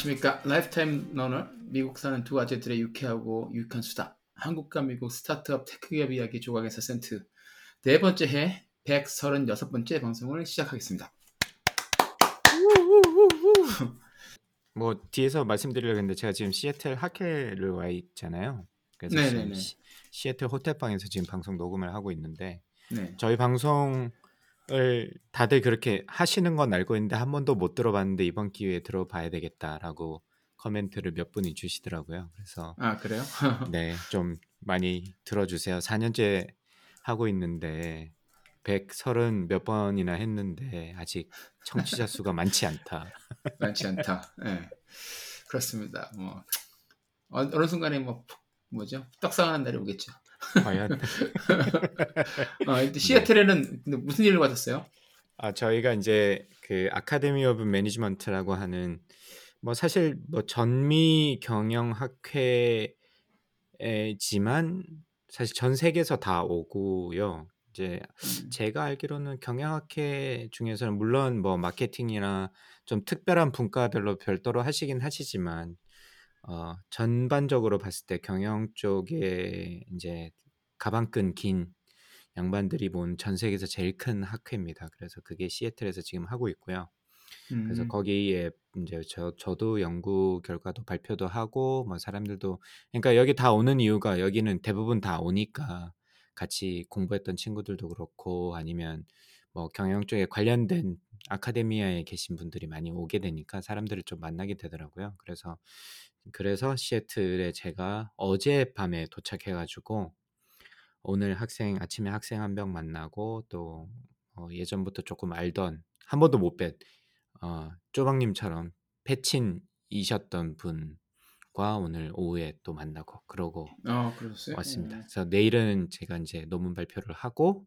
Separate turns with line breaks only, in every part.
안녕하십니까 Lifetime Learner 미국 사는 두 아재들의 유쾌하고 유익한 수다 한국과 미국 스타트업 테크기업 이야기 조각에서 센트 네 번째 해 136번째 방송을 시작하겠습니다
뭐 뒤에서 말씀드리려고 했는데 제가 지금 시애틀 학회를 와 있잖아요. 그래서
네네네.
지금 시, 시애틀 호텔방에서 지금 방송 녹음을 하고 있는데
네.
저희 방송 을 다들 그렇게 하시는 건 알고 있는데 한 번도 못 들어봤는데 이번 기회에 들어봐야 되겠다라고 코멘트를 몇 분이 주시더라고요. 그래서
아 그래요?
네, 좀 많이 들어주세요. 4년째 하고 있는데 130 몇 번이나 했는데 아직 청취자 수가 많지 않다.
많지 않다 네. 그렇습니다 뭐 어, 어느 순간에 뭐 뭐죠 떡상하는 날이 오겠죠
과연
어, 시애틀에는 무슨 일로 왔어요?
아 저희가 이제 그 Academy of Management라고 하는 뭐 사실 뭐 전미 경영학회지만 사실 전 세계에서 다 오고요. 이제
음,
제가 알기로는 경영학회 중에서는 물론 뭐 마케팅이나 좀 특별한 분과별로 별도로 하시긴 하시지만 어 전반적으로 봤을 때 경영 쪽에 이제 가방끈 긴 양반들이 모은 전 세계에서 제일 큰 학회입니다. 그래서 그게 시애틀에서 지금 하고 있고요. 그래서
음,
거기에 이제 저 저도 연구 결과도 발표도 하고 뭐 사람들도 그러니까 여기 다 오는 이유가 여기는 대부분 다 오니까 같이 공부했던 친구들도 그렇고 아니면 뭐 경영 쪽에 관련된 아카데미아에 계신 분들이 많이 오게 되니까 사람들을 좀 만나게 되더라고요. 그래서 그래서 시애틀에 제가 어젯밤에 도착해 가지고 오늘 학생 아침에 학생 한 명 만나고 또 어, 예전부터 조금 알던 한 번도 못뵀 어, 쪼박님처럼 페친이셨던 분과 오늘 오후에 또 만나고 그러고
어 그러셨어요?
왔습니다.
어,
그래서 내일은 제가 이제 논문 발표를 하고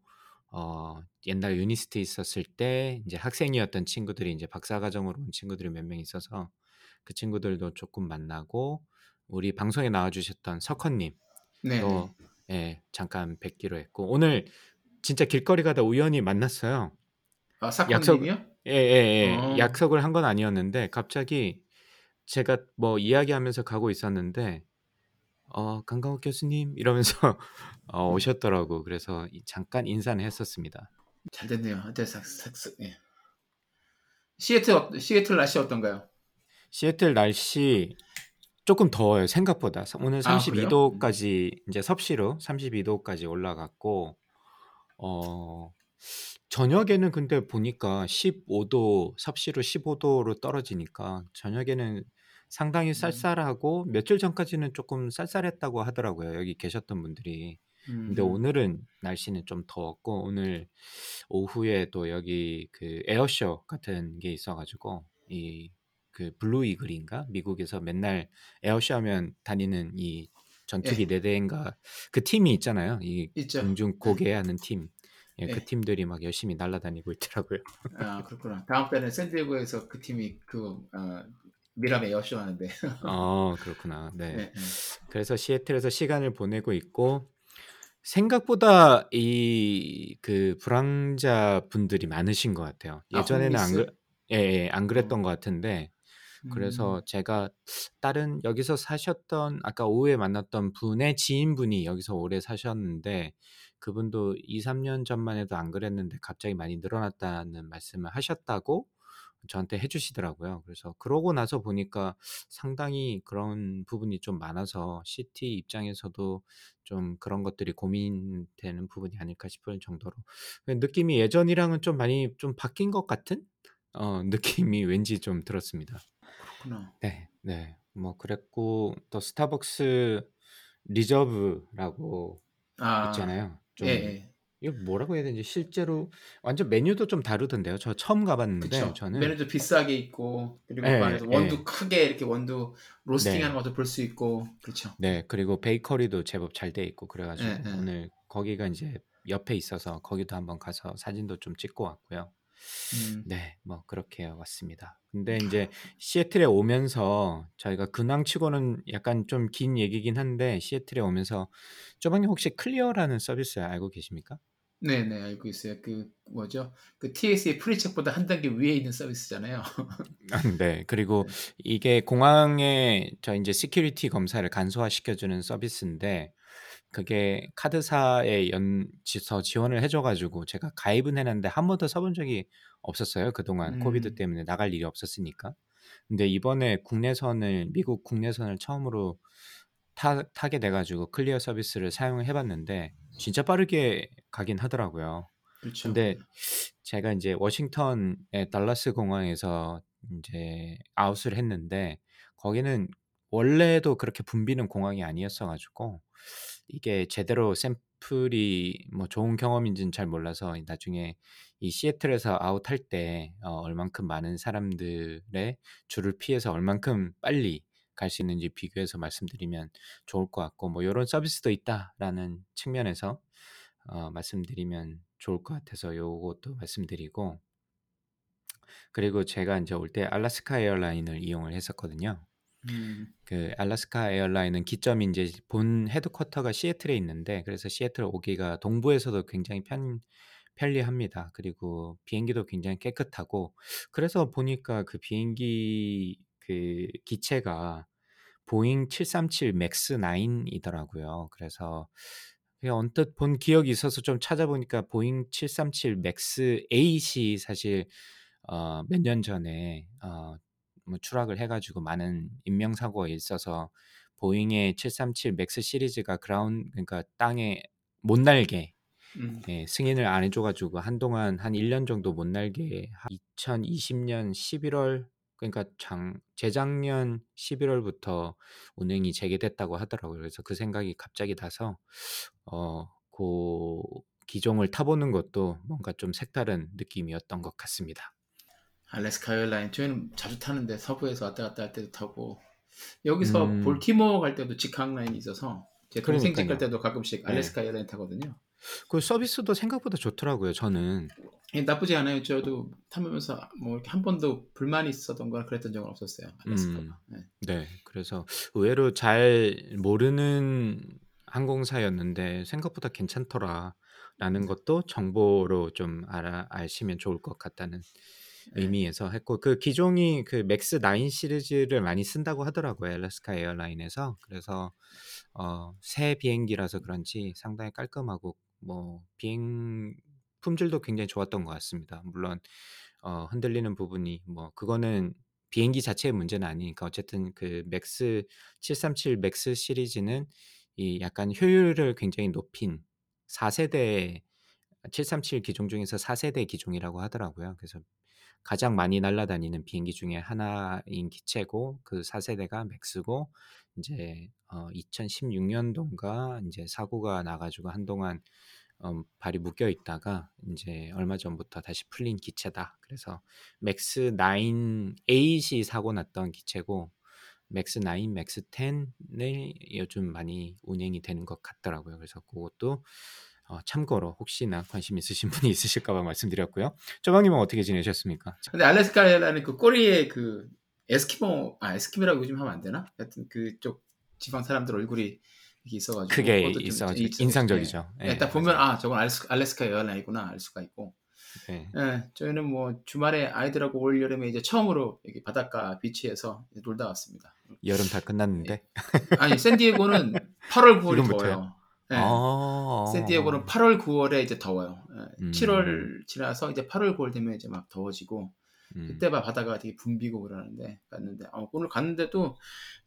어, 옛날 UNIST 있었을 때 이제 학생이었던 친구들이 이제 박사 과정으로 온 친구들이 몇 명 있어서 그 친구들도 조금 만나고 우리 방송에 나와주셨던 석헌님 또 예, 잠깐 뵙기로 했고 오늘 진짜 길거리 가다 우연히 만났어요.
아
약속
사건님이요?
예, 예, 예.
어,
약속을 한 건 아니었는데 갑자기 제가 뭐 이야기하면서 가고 있었는데 어, 강강욱 교수님 이러면서 어, 오셨더라고. 그래서 이- 잠깐 인사는 했었습니다.
잘 됐네요. 삭, 삭, 삭, 예. 시애틀 어- 시애틀 날씨 어떤가요?
시애틀 날씨 조금 더워요. 생각보다. 오늘
아 그래요? 음.
32도까지 이제 섭씨로 32도까지 올라갔고 어 저녁에는 근데 보니까 15도 섭씨로 15도로 떨어지니까 저녁에는 상당히
음,
쌀쌀하고 며칠 전까지는 조금 쌀쌀했다고 하더라고요. 여기 계셨던 분들이. 근데
음,
오늘은 날씨는 좀 더웠고 오늘 오후에 또 여기 그 에어쇼 같은 게 있어 가지고 이 그 Blue Eagle인가 미국에서 맨날 에어쇼 하면 다니는 이 전투기
예,
네 대인가 그 팀이 있잖아요. 이
있죠.
공중
예,
곡예하는 팀. 예, 그
예.
팀들이 막 열심히 날아다니고 있더라고요.
아 그렇구나. 다음 달에 샌디에고에서 그 팀이 그 어, 미라마 에어쇼 하는데.
어, 그렇구나.
예,
네.
예.
그래서 시애틀에서 시간을 보내고 있고 생각보다 이 그 부랑자 분들이 많으신 것 같아요.
아
예전에는 안, 그? 예, 예, 안
어,
그랬던 것 같은데 그래서
음,
제가 다른 여기서 사셨던 아까 오후에 만났던 분의 지인분이 여기서 오래 사셨는데 그분도 2, 3년 전만 해도 안 그랬는데 갑자기 많이 늘어났다는 말씀을 하셨다고 저한테 해주시더라고요. 그래서 그러고 나서 보니까 상당히 그런 부분이 좀 많아서 CT 입장에서도 좀 그런 것들이 고민되는 부분이 아닐까 싶을 정도로 느낌이 예전이랑은 좀 많이 좀 바뀐 것 같은 어, 느낌이 왠지 좀 들었습니다.
그렇구나.
네, 네. 뭐 그랬고 또 스타벅스 리저브라고
아,
있잖아요.
예,
좀
예.
이거 뭐라고 해야 되는지 실제로 완전 메뉴도 좀 다르던데요. 저 처음 가봤는데
그쵸.
저는
메뉴도 비싸게 있고 그리고
예,
그 안에서
예.
원두 크게 이렇게 원두 로스팅하는
네.
것도 볼 수 있고 그렇죠.
네 그리고 베이커리도 제법 잘 돼 있고 그래가지고
예, 예.
오늘 거기가 이제 옆에 있어서 거기도 한번 가서 사진도 좀 찍고 왔고요.
음.
네, 뭐 그렇게 왔습니다. 근데 이제 시애틀에 오면서 저희가 근황치고는 약간 좀 긴 얘기긴 한데 시애틀에 오면서 쪼박님 혹시 Clear라는 서비스 알고 계십니까?
네네 알고 있어요. 그 뭐죠? 그 TSA PreCheck보다 한 단계 위에 있는 서비스잖아요.
네. 그리고 이게 공항에 저 이제 security 검사를 간소화시켜주는 서비스인데 그게 카드사에 연서 지원을 해줘 가지고 제가 가입은 해놨는데 한 번도 써본 적이 없었어요. 그동안 COVID
음.
때문에 나갈 일이 없었으니까. 근데 이번에 국내선을 미국 국내선을 처음으로 타, 타게 돼가지고 CLEAR 서비스를 사용을 해봤는데 진짜 빠르게 가긴 하더라고요.
그렇죠.
근데 제가 이제 워싱턴의 덜레스 공항에서 이제 아웃을 했는데 거기는 원래도 그렇게 붐비는 공항이 아니었어가지고 이게 제대로 샘플이 뭐 좋은 경험인지는 잘 몰라서 나중에 이 시애틀에서 아웃할 때 어, 얼만큼 많은 사람들의 줄을 피해서 얼만큼 빨리 갈 수 있는지 비교해서 말씀드리면 좋을 것 같고 뭐 이런 서비스도 있다라는 측면에서 어, 말씀드리면 좋을 것 같아서 요것도 말씀드리고 그리고 제가 이제 올 때 Alaska Airline을 이용을 했었거든요.
음.
그 Alaska Airline은 기점이 이제 본 headquarter가 시애틀에 있는데 그래서 시애틀 오기가 동부에서도 굉장히 편 편리합니다. 그리고 비행기도 굉장히 깨끗하고 그래서 보니까 그 비행기 그 기체가 보잉 737 맥스 9이더라고요. 그래서 언뜻 본 기억이 있어서 좀 찾아보니까 보잉 737 맥스 8이 사실 어, 몇 년 전에 어, 뭐 추락을 해가지고 많은 인명사고가 있어서 보잉의 737 맥스 시리즈가 그라운 그러니까 땅에 못 날게
음.
예, 승인을 안 해줘가지고 한동안 한 1년 정도 못 날게 2020년 11월 그러니까 장, 재작년 11월부터 운행이 재개됐다고 하더라고요. 그래서 그 생각이 갑자기 나서 어, 그 기종을 타보는 것도 뭔가 좀 색다른 느낌이었던 것 같습니다.
알래스카 에어라인 저희는 자주 타는데 서부에서 왔다 갔다 할 때도 타고 여기서
음.
볼티모어 갈 때도 직항 라인이 있어서 제 동생 집 갈. 때도 가끔씩
네.
알래스카 에어라인 타거든요.
그 서비스도 생각보다 좋더라고요. 저는
예, 나쁘지 않아요. 저도 타면서 뭐 이렇게 한 번도 불만이 있었던 거나 그랬던 적은 없었어요. 알래스카가. 네.
네, 그래서 의외로 잘 모르는 항공사였는데 생각보다 괜찮더라라는 것도 정보로 좀 알아 아시면 좋을 것 같다는
네.
의미에서 했고 그 기종이 그 맥스 9 시리즈를 많이 쓴다고 하더라고요. Alaska Airline에서. 그래서 어, 새 비행기라서 그런지 상당히 깔끔하고 뭐 비행 품질도 굉장히 좋았던 것 같습니다. 물론 어, 흔들리는 부분이 뭐 그거는 비행기 자체의 문제는 아니니까 어쨌든 그 맥스 737 맥스 시리즈는 이 약간 효율을 굉장히 높인 4세대 737 기종 중에서 4세대 기종이라고 하더라고요. 그래서 가장 많이 날아다니는 비행기 중에 하나인 기체고 그 4세대가 맥스고 이제 어 2016년도인가 이제 사고가 나가지고 한동안 어 발이 묶여 있다가 이제 얼마 전부터 다시 풀린 기체다. 그래서 맥스 9 8이 사고 났던 기체고 맥스 9, 맥스 10을 요즘 많이 운행이 되는 것 같더라고요. 그래서 그것도 어 참고로 혹시나 관심 있으신 분이 있으실까 봐 말씀드렸고요. 쪼방님은 어떻게 지내셨습니까?
근데 Alaska Airline 그 꼬리에 그 에스키모 아 에스키모라고 요즘 하면 안 되나? 하여튼 그쪽 지방 사람들 얼굴이 있어가지고
크게
그것도 좀
있어가지고
있-
인상적이죠.
예.
예,
딱 보면.
아
저건 알래스, Alaska Airline이구나 알 수가 있고.
네.
예, 저희는 뭐 주말에 아이들하고 올 여름에 이제 처음으로 여기 바닷가 beach에서 놀다 왔습니다.
여름 다 끝났는데.
아니 샌디에고는 8월 9월이
지금부터요?
더워요. 예.
아.
샌디에고는 8월 9월에 이제 더워요. 예,
음.
7월 지나서 이제 8월 9월 되면 이제 막 더워지고
음.
그때 봐 바다가 되게 붐비고 그러는데 갔는데 어, 오늘 갔는데도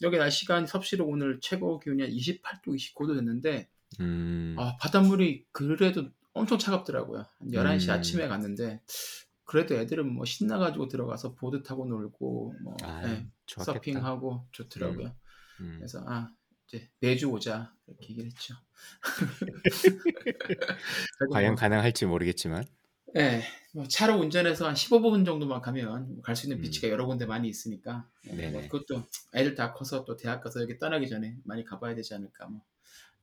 여기 날씨가 한 섭씨로 오늘 최고 기온이 한 28도, 29도 됐는데
음.
아, 바닷물이 그래도 엄청 차갑더라고요. 한 11시
음.
아침에 갔는데 그래도 애들은 뭐 신나가지고 들어가서 보드 타고 놀고 뭐
아,
예,
좋았겠다.
서핑하고 좋더라고요.
음.
그래서 아 이제 매주 오자 이렇게 얘기를 했죠.
과연
뭐,
가능할지 모르겠지만.
네, 뭐 차로 운전해서 한 15분 정도만 가면 갈 수 있는
음.
비치가 여러 군데 많이 있으니까 예, 뭐. 그것도 애들 다 커서 또 대학 가서 여기 떠나기 전에 많이 가봐야 되지 않을까 뭐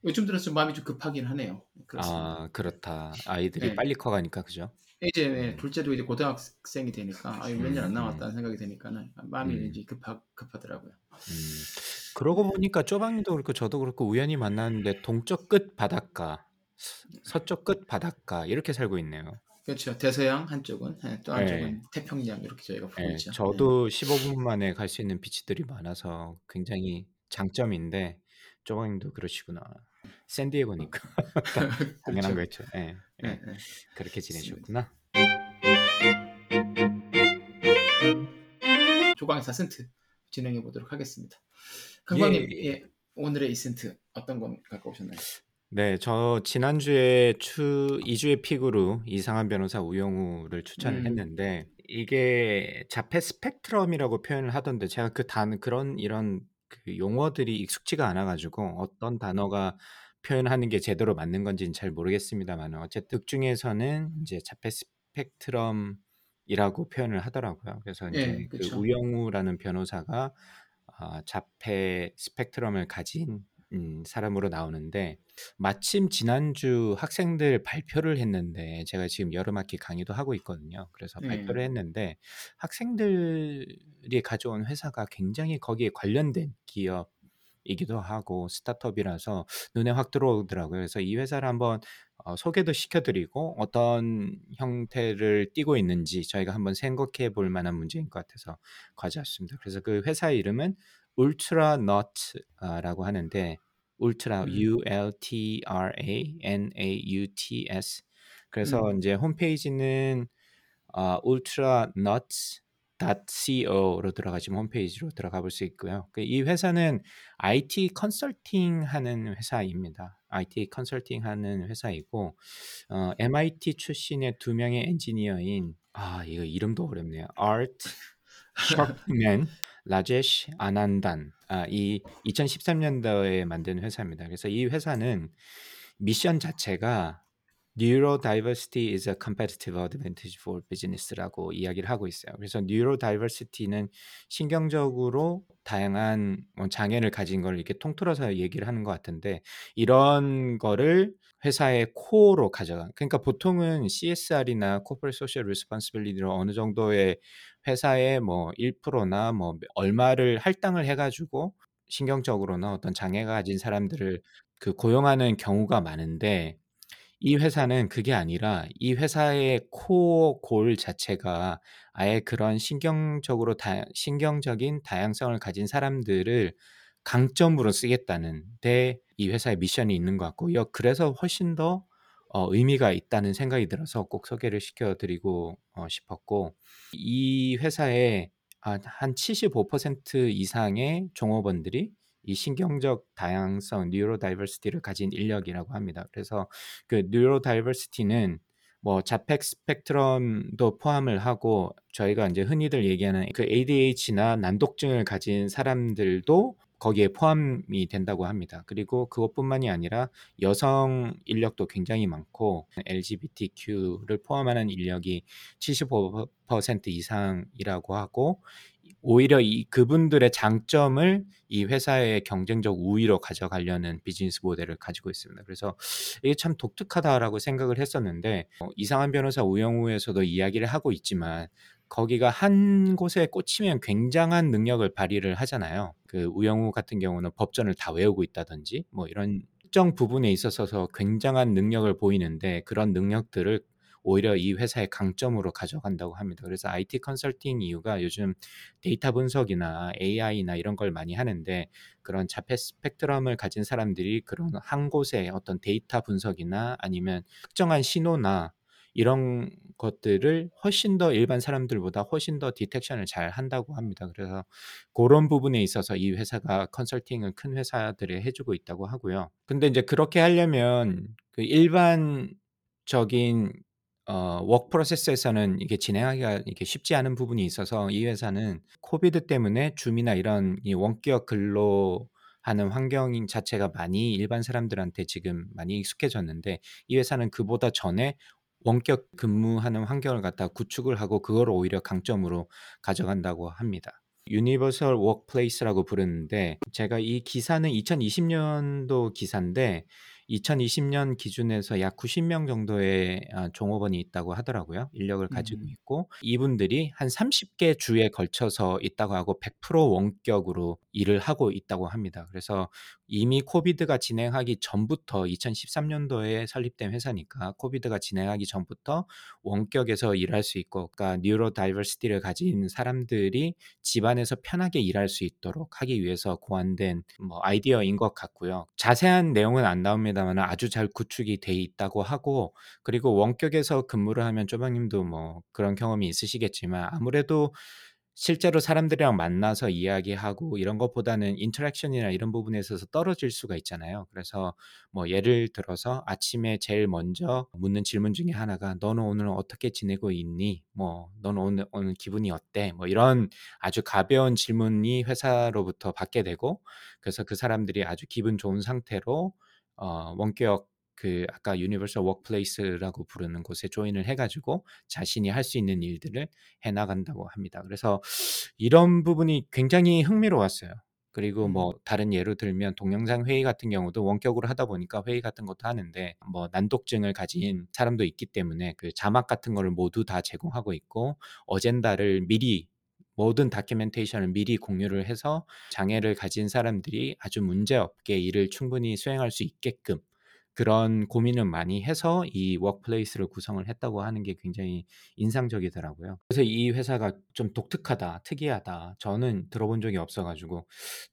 요즘 들어서 좀 마음이 좀 급하긴 하네요. 그렇습니다.
아 그렇다. 아이들이
네.
빨리 커가니까 그죠?
이제 예,
음.
둘째도 이제 고등학생이 되니까 아, 몇년안
음,
남았다는 생각이 드니까는 마음이
음.
이제 급하 급하더라고요.
음. 그러고 보니까 쪼방님도 그렇고 저도 그렇고 우연히 만났는데 동쪽 끝 바닷가, 서쪽 끝 바닷가 이렇게 살고 있네요.
그렇죠. 대서양 한쪽은 예, 또
네.
한쪽은 태평양 이렇게 저희가 보고
예,
있죠. 예.
저도 15분 만에 갈 수 있는 비치들이 많아서 굉장히 장점인데 쪼방님도 그러시구나. 샌디에고니까 당연한
그렇죠.
거였죠. 예,
예,
예.
예.
그렇게
맞습니다.
지내셨구나.
조광의 4센트 진행해 보도록 하겠습니다. 강광님
예.
예, 오늘의 2센트 어떤 건 갖고 오셨나요?
네, 저 지난주에 추 2주의 픽으로 이상한 변호사 우영우를 추천을
음.
했는데 이게 자폐 스펙트럼이라고 표현을 하던데 제가 그 단 그런 이런 그 용어들이 익숙지가 않아 가지고 어떤 단어가 표현하는 게 제대로 맞는 건지는 잘 모르겠습니다만 어쨌든 극 중에서는 이제 자폐 스펙트럼이라고 표현을 하더라고요. 그래서 이제
예,
그
그쵸.
우영우라는 변호사가 아, 자폐 스펙트럼을 가진 음, 사람으로 나오는데 마침 지난주 학생들 발표를 했는데 제가 지금 여름 학기 강의도 하고 있거든요. 그래서
네.
발표를 했는데 학생들이 가져온 회사가 굉장히 거기에 관련된 기업 이기도 하고 스타트업이라서 눈에 확 들어오더라고요. 그래서 이 회사를 한번 어, 소개도 시켜드리고 어떤 형태를 띠고 있는지 저희가 한번 생각해 볼 만한 문제인 것 같아서 가져왔습니다. 그래서 그 회사 이름은 울트라 넛라고 하는데 울트라
음.
U L T R A N A U T S 그래서
음.
이제 홈페이지는 어, ultranuts.co로 들어가시면 홈페이지로 들어가 볼 수 있고요. 그이 회사는 IT 컨설팅 하는 회사입니다. IT 컨설팅 하는 회사이고 어, MIT 출신의 두 명의 엔지니어인 아 이거 이름도 어렵네요. Art 셔크맨, 라제시 아난단 아, 이 2013년도에 만든 회사입니다. 그래서 이 회사는 미션 자체가 Neurodiversity is a competitive advantage for business라고 이야기를 하고 있어요. 그래서 Neurodiversity는 신경적으로 다양한 뭐 장애를 가진 걸 이렇게 통틀어서 얘기를 하는 것 같은데 이런 거를 회사의 코어로 가져간 그러니까 보통은 CSR이나 Corporate Social Responsibility로 어느 정도의 회사의 뭐 1%나 뭐 얼마를 할당을 해가지고 신경적으로나 어떤 장애가 가진 사람들을 그 고용하는 경우가 많은데 이 회사는 그게 아니라 이 회사의 코어 골 자체가 아예 그런 신경적으로 다, 신경적인 다양성을 가진 사람들을 강점으로 쓰겠다는 데 이 회사의 미션이 있는 것 같고 요. 그래서 훨씬 더 어, 의미가 있다는 생각이 들어서 꼭 소개를 시켜드리고 어, 싶었고 이 회사에 아, 한75% 이상의 종업원들이 이 신경적 다양성, 뉴로 다이버시티를 가진 인력이라고 합니다. 그래서 그 뉴로 다이버시티는 뭐 자펙 스펙트럼도 포함을 하고 저희가 이제 흔히들 얘기하는 그 ADH나 난독증을 가진 사람들도 거기에 포함이 된다고 합니다. 그리고 그것뿐만이 아니라 여성 인력도 굉장히 많고 LGBTQ를 포함하는 인력이 75% 이상이라고 하고 오히려 이 그분들의 장점을 이 회사의 경쟁적 우위로 가져가려는 비즈니스 모델을 가지고 있습니다. 그래서 이게 참 독특하다라고 생각을 했었는데 어, 이상한 변호사 우영우에서도 이야기를 하고 있지만 거기가 한 곳에 꽂히면 굉장한 능력을 발휘를 하잖아요. 그 우영우 같은 경우는 법전을 다 외우고 있다든지 뭐 이런 특정 부분에 있어서 굉장한 능력을 보이는데 그런 능력들을 오히려 이 회사의 강점으로 가져간다고 합니다. 그래서 IT 컨설팅 이유가 요즘 데이터 분석이나 AI나 이런 걸 많이 하는데 그런 자폐 스펙트럼을 가진 사람들이 그런 한 곳에 어떤 데이터 분석이나 아니면 특정한 신호나 이런 것들을 훨씬 더 일반 사람들보다 훨씬 더 detection을 잘 한다고 합니다. 그래서 그런 부분에 있어서 이 회사가 컨설팅을 큰 회사들에 해주고 있다고 하고요. 근데 이제 그렇게 하려면 그 일반적인 어, work process에서는 이게 진행하기가 이게 쉽지 않은 부분이 있어서 이 회사는 COVID 때문에 Zoom이나 이런 이 원격 근로 하는 환경 자체가 많이 일반 사람들한테 지금 많이 익숙해졌는데 이 회사는 그보다 전에 원격 근무하는 환경을 갖다 구축을 하고 그걸 오히려 강점으로 가져간다고 합니다. universal workplace라고 부르는데 제가 이 기사는 2020년도 기사인데 2020년 기준에서 약 90명 정도의 아, 종업원이 있다고 하더라고요. 인력을 가지고
음.
있고 이분들이 한 30개 주에 걸쳐서 있다고 하고 100% 원격으로 일을 하고 있다고 합니다. 그래서 이미 코비드가 진행하기 전부터 2013년도에 설립된 회사니까 코비드가 진행하기 전부터 원격에서 일할 수 있고 그러니까 뉴로 다이버시티를 가진 사람들이 집안에서 편하게 일할 수 있도록 하기 위해서 고안된 뭐 아이디어인 것 같고요. 자세한 내용은 안 나옵니다만 아주 잘 구축이 돼 있다고 하고 그리고 원격에서 근무를 하면 쪼박님도 뭐 그런 경험이 있으시겠지만 아무래도 실제로 사람들이랑 만나서 이야기하고 이런 것보다는 interaction이나 이런 부분에 있어서 떨어질 수가 있잖아요. 그래서 뭐 예를 들어서 아침에 제일 먼저 묻는 질문 중에 하나가 "너는 오늘 어떻게 지내고 있니?" 뭐 "너는 오늘 오늘 기분이 어때?" 뭐 이런 아주 가벼운 질문이 회사로부터 받게 되고 그래서 그 사람들이 아주 기분 좋은 상태로 어 원격 그 아까 universal workplace라고 부르는 곳에 join을 해 가지고 자신이 할 수 있는 일들을 해 나간다고 합니다. 그래서 이런 부분이 굉장히 흥미로웠어요. 그리고
음.
뭐 다른 예로 들면 동영상 회의 같은 경우도 원격으로 하다 보니까 회의 같은 것도 하는데 뭐 난독증을 가진 사람도 있기 때문에 그 자막 같은 거를 모두 다 제공하고 있고 어젠다를 미리 모든 다큐멘테이션을 미리 공유를 해서 장애를 가진 사람들이 아주 문제없게 일을 충분히 수행할 수 있게끔 그런 고민을 많이 해서 이 워크플레이스를 구성을 했다고 하는 게 굉장히 인상적이더라고요. 그래서 이 회사가 좀 독특하다, 특이하다. 저는 들어본 적이 없어 가지고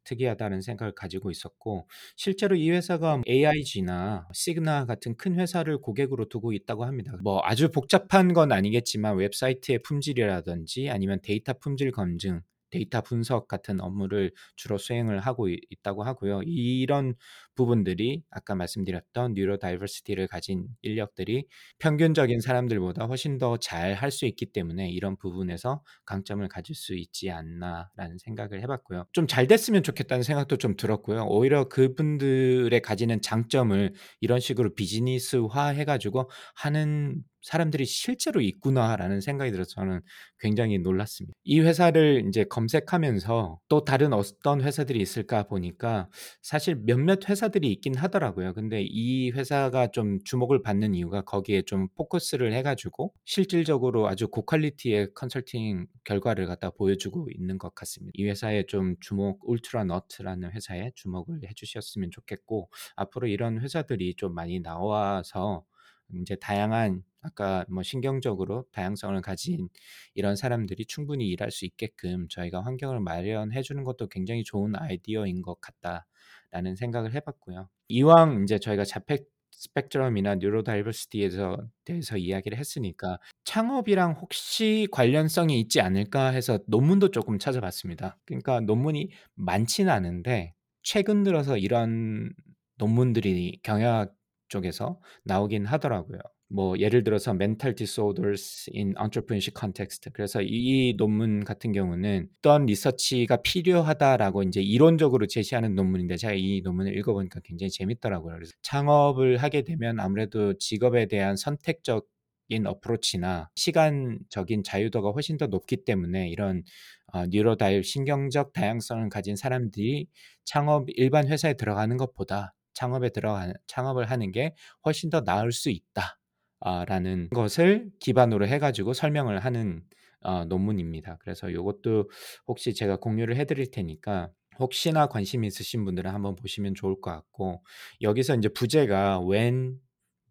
특이하다는 생각을 가지고 있었고 실제로 이 회사가 AIG나 Cigna 같은 큰 회사를 고객으로 두고 있다고 합니다. 뭐 아주 복잡한 건 아니겠지만 웹사이트의 품질이라든지 아니면 데이터 품질 검증 데이터 분석 같은 업무를 주로 수행을 하고 있 있다고 하고요. 이런 부분들이 아까 말씀드렸던 neurodiversity를 가진 인력들이 평균적인 사람들보다 훨씬 더 잘 할 수 있기 때문에 이런 부분에서 강점을 가질 수 있지 않나라는 생각을 해 봤고요. 좀 잘 됐으면 좋겠다는 생각도 좀 들었고요. 오히려 그분들의 가지는 장점을 이런 식으로 비즈니스화 해 가지고 하는 사람들이 실제로 있구나라는 생각이 들어서 저는 굉장히 놀랐습니다. 이 회사를 인제 검색하면서 또 다른 어떤 회사들이 있을까 보니까 사실 몇몇 회사 들이 있긴 하더라고요. 근데 이 회사가 좀 주목을 받는 이유가 거기에 좀 포커스를 해 가지고 실질적으로 아주 고퀄리티의 컨설팅 결과를 갖다 보여주고 있는 것 같습니다. 이 회사에 좀 주목 울트라 너트라는 회사에 주목을 해 주셨으면 좋겠고 앞으로 이런 회사들이 좀 많이 나와서 인제 다양한 아까 뭐 신경적으로 다양성을 가진 이런 사람들이 충분히 일할 수 있게끔 저희가 환경을 마련해 주는 것도 굉장히 좋은 아이디어인 것 같다 라는 생각을 해 봤고요. 이왕 인제 저희가 자폐 스펙트럼이나 뉴로 다이버시티에서 대해서 이야기를 했으니까 '창업이랑 혹시 관련성이 있지 않을까?' 해서 논문도 쪼끔 찾아봤습니다. 그러니까 논문이 많지는 않은데 최근 들어서 이런 논문들이 경영학 쪽에서 나오긴 하더라고요. 뭐 예를 들어서 Mental Disorders in Entrepreneurship Context 그래서 이 논문 같은 경우는 어떤 리서치가 필요하다라고 인제 이론적으로 제시하는 논문인데 제가 이 논문을 읽어 보니까 굉장히 재밌더라고요. 그래서 창업을 하게 되면 아무래도 직업에 대한 선택적 인 어프로치나 시간적인 자유도가 훨씬 더 높기 때문에 이런 어 뉴로 다이 신경적 다양성을 가진 사람들이 창업 일반 회사에 들어가는 것보다 창업에 들어가는 창업을 하는 게 훨씬 더 나을 수 있다. 아 라는 것을 기반으로 해 가지고 설명을 하는 어 논문입니다. 그래서 요것도 혹시 제가 공유를 해 드릴 테니까 혹시나 관심 있으신 분들은 한번 보시면 좋을 것 같고 여기서 인제 부제가 "When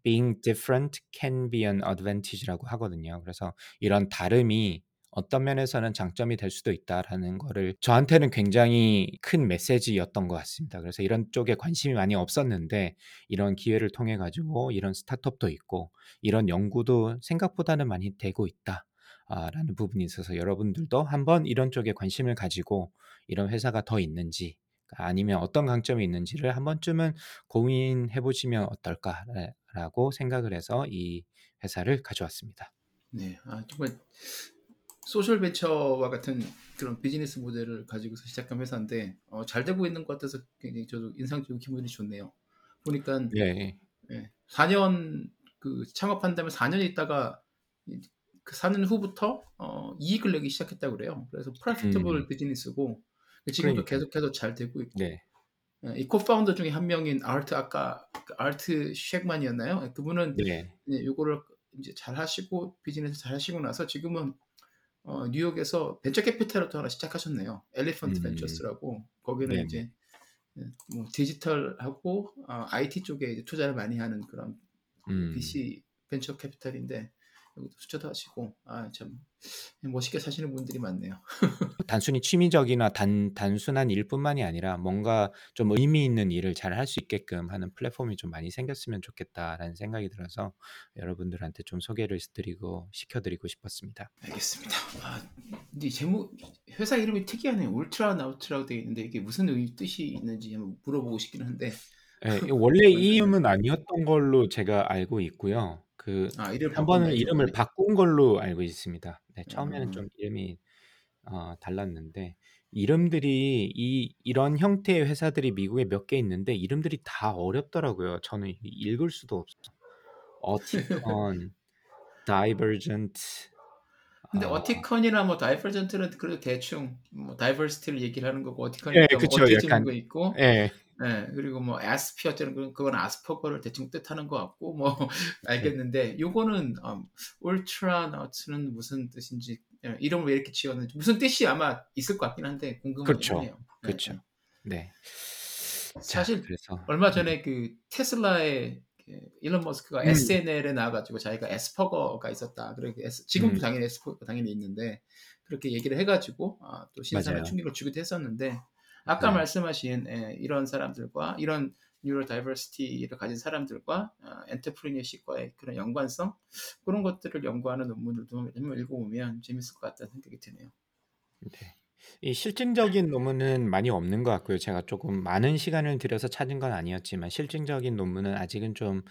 being different can be an advantage라고 하거든요. 그래서 이런 다름이 어떤 면에서는 장점이 될 수도 있다라는 거를 저한테는 굉장히 큰 메시지였던 것 같습니다. 그래서 이런 쪽에 관심이 많이 없었는데 이런 기회를 통해 가지고 이런 스타트업도 있고 이런 연구도 생각보다는 많이 되고 있다. 아 라는 부분이 있어서 여러분들도 한번 이런 쪽에 관심을 가지고 이런 회사가 더 있는지 아니면 어떤 강점이 있는지를 한 번쯤은 고민해 보시면 어떨까 라고 생각을 해서 이 회사를 가져왔습니다.
네. 아 정말 social venture와 같은 그런 비즈니스 모델을 가지고서 시작한 회사인데 어, 잘 되고 있는 것 같아서 굉장히 저도 인상적이고 기분이 좋네요. 보니까
네.
예, 4년 그 창업한 다음에 4년 있다가 이- 그 4년 후부터 어, 이익을 내기 시작했다고 그래요. 그래서 profitable
음.
비즈니스고 지금도
그러니까요.
계속해서 잘 되고 있고
네.
예, 이 co-founder 중에 한 명인 아르트 아까 그 아르트 쉑만이었나요? 그분은
네.
네, 요거를 이제 잘 하시고 비즈니스 잘 하시고 나서 지금은 어, 뉴욕에서 벤처 캐피탈을 또 하나 시작하셨네요. 엘리펀트
음.
벤처스라고 거기는
네네.
이제 예, 뭐 디지털하고 어, IT 쪽에 투자를 많이 하는 그런
음.
VC 벤처 캐피탈인데 여기도 투자도 하시고 아 참 멋있게 사시는 분들이 많네요.
단순히 취미적이나 단 단순한 일뿐만이 아니라 뭔가 좀 의미 있는 일을 잘 할 수 있게끔 하는 플랫폼이 좀 많이 생겼으면 좋겠다라는 생각이 들어서 여러분들한테 좀 소개를 드리고 시켜드리고 싶었습니다.
알겠습니다. 아, 근데 이 제목 회사 이름이 특이하네요. 울트라 나우트라고 되어 있는데 이게 무슨 의미 뜻이 있는지 한번 물어보고 싶긴 한데
예, 이 원래 이 이름은 아니었던 걸로 제가 알고 있고요.
그아 이름
번은 이름을
이번에.
바꾼 걸로 알고 있습니다. 네, 처음에는
아.
좀 이름이 어, 달랐는데 이름들이 이 이런 형태의 회사들이 미국에 몇 개 있는데 이름들이 다 어렵더라고요. 저는 읽을 수도 없어. 어티컨, 다이버전트.
근데
아,
어티컨이나 뭐 다이버전트는 그래도 대충 뭐 diversity를 얘기를 하는 거고
예,
어티컨이니까 뭐
그쵸.
autism인
약간
거 있고
예,
예, 그리고 뭐 아스피어처럼 그건 그건 아스퍼거를 대충 뜻하는 것 같고 뭐 알겠는데 요거는 음, 울트라 나우트는 무슨 뜻인지 예, 이름을 왜 이렇게 지었는지 무슨 뜻이 아마 있을 것 같긴 한데 궁금하긴
그렇죠.
예,
그렇죠.
예.
네. 자,
사실
그래서
얼마
음,
전에 그 테슬라의 그 일론 머스크가
음,
SNL에 나와가지고 자기가 에스퍼거가 있었다. 그리고 에스- 지금도
음,
당연히 에스퍼거 당연히 있는데 그렇게 얘기를 해가지고 아, 또
맞아요.
충격을 주기도 했었는데 아까
네.
말씀하신 예, 이런 사람들과 이런 neurodiversity를 가진 사람들과 아, entrepreneurship과의 그런 연관성 그런 것들을 연구하는 논문들도 한번 읽어보면 재밌을 것 같다는 생각이 드네요.
네. 이 실증적인 논문은 많이 없는 것 같고요. 제가 조금 많은 시간을 들여서 찾은 건 아니었지만 실증적인 논문은 아직은 좀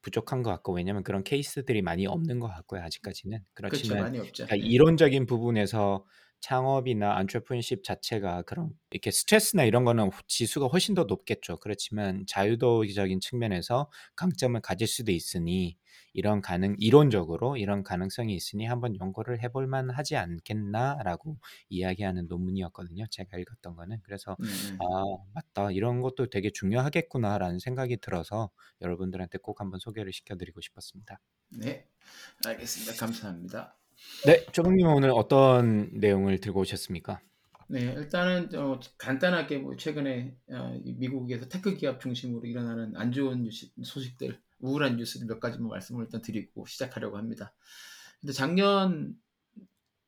부족한 것 같고 왜냐면 그런 케이스들이 많이 없는 것 같고요. 아직까지는
그렇죠,
그렇지만
예.
이론적인 부분에서 창업이나 안트레프니십 자체가 그런 이렇게 스트레스나 이런 거는 지수가 훨씬 더 높겠죠. 그렇지만 자유도적인 측면에서 강점을 가질 수도 있으니 이런 가능 이론적으로 이런 가능성이 있으니 한번 연구를 해볼 만하지 않겠나라고 이야기하는 논문이었거든요. 제가 읽었던 거는 그래서
네, 네.
아 맞다 이런 것도 되게 중요하겠구나라는 생각이 들어서 여러분들한테 꼭 한번 소개를 시켜드리고 싶었습니다.
네, 알겠습니다. 감사합니다.
네, 조동님은 오늘 어떤 내용을 들고 오셨습니까?
네, 일단은 어, 간단하게 뭐 최근에 어, 이 미국에서 테크 기업 중심으로 일어나는 안 좋은 뉴스, 소식들, 우울한 뉴스들 몇 가지만 말씀을 일단 드리고 시작하려고 합니다. 근데 작년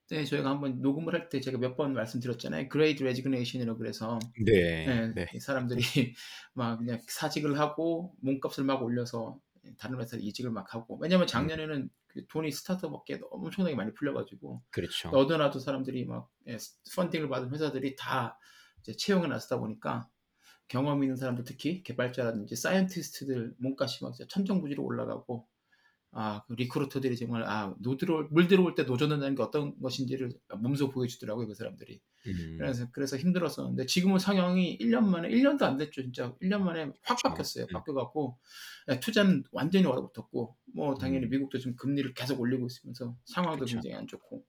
때 저희가 한번 녹음을 할 때 제가 몇 번 말씀드렸잖아요. Great Resignation이라고 그래서
네,
예,
네,
이 사람들이 막 그냥 사직을 하고 몸값을 막 올려서 다른 회사에 이직을 막 하고 왜냐면
음,
작년에는 그 돈이 스타트업 업계에 엄청나게 많이 풀려가지고
그렇죠.
너도나도 사람들이 막 예, 펀딩을 받은 회사들이 다 이제 채용에 나서다 보니까 경험 있는 사람들 특히 개발자라든지 scientist들 몸값이 막 천정부지로 올라가고 아, 그 recruiter들이 정말 아, 노 들어올, 물 들어올 때 노 젓는다는 게 어떤 것인지를 몸소 보여주더라고요, 그 사람들이.
음,
그래서 그래서 힘들었었는데 지금은 상황이 1년 만에 1년도 안 됐죠, 진짜. 1년 만에 확. 바뀌었어요.
음,
바뀌어 갖고 투자는 완전히 얼어붙었고 뭐 당연히
음,
미국도 지금 금리를 계속 올리고 있으면서 상황도
그렇죠.
굉장히 안 좋고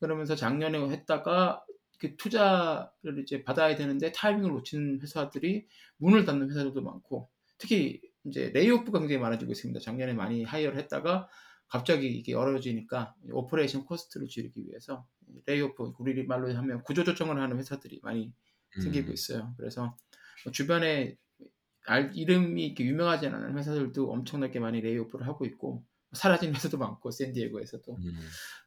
그러면서 작년에 했다가 그 투자를 이제 받아야 되는데 타이밍을 놓친 회사들이 문을 닫는 회사들도 많고 특히 이제 layoff가 굉장히 많아지고 있습니다. 작년에 많이 hire를 했다가 갑자기 이게 어려워지니까 operation cost를 줄이기 위해서 layoff 우리 말로 하면 구조 조정을 하는 회사들이 많이 생기고
음,
있어요. 그래서 뭐 주변에 알, 이름이 이렇게 유명하지 않은 회사들도 엄청나게 많이 layoff를 하고 있고 사라진 회사도 많고 샌디에고에서도
음,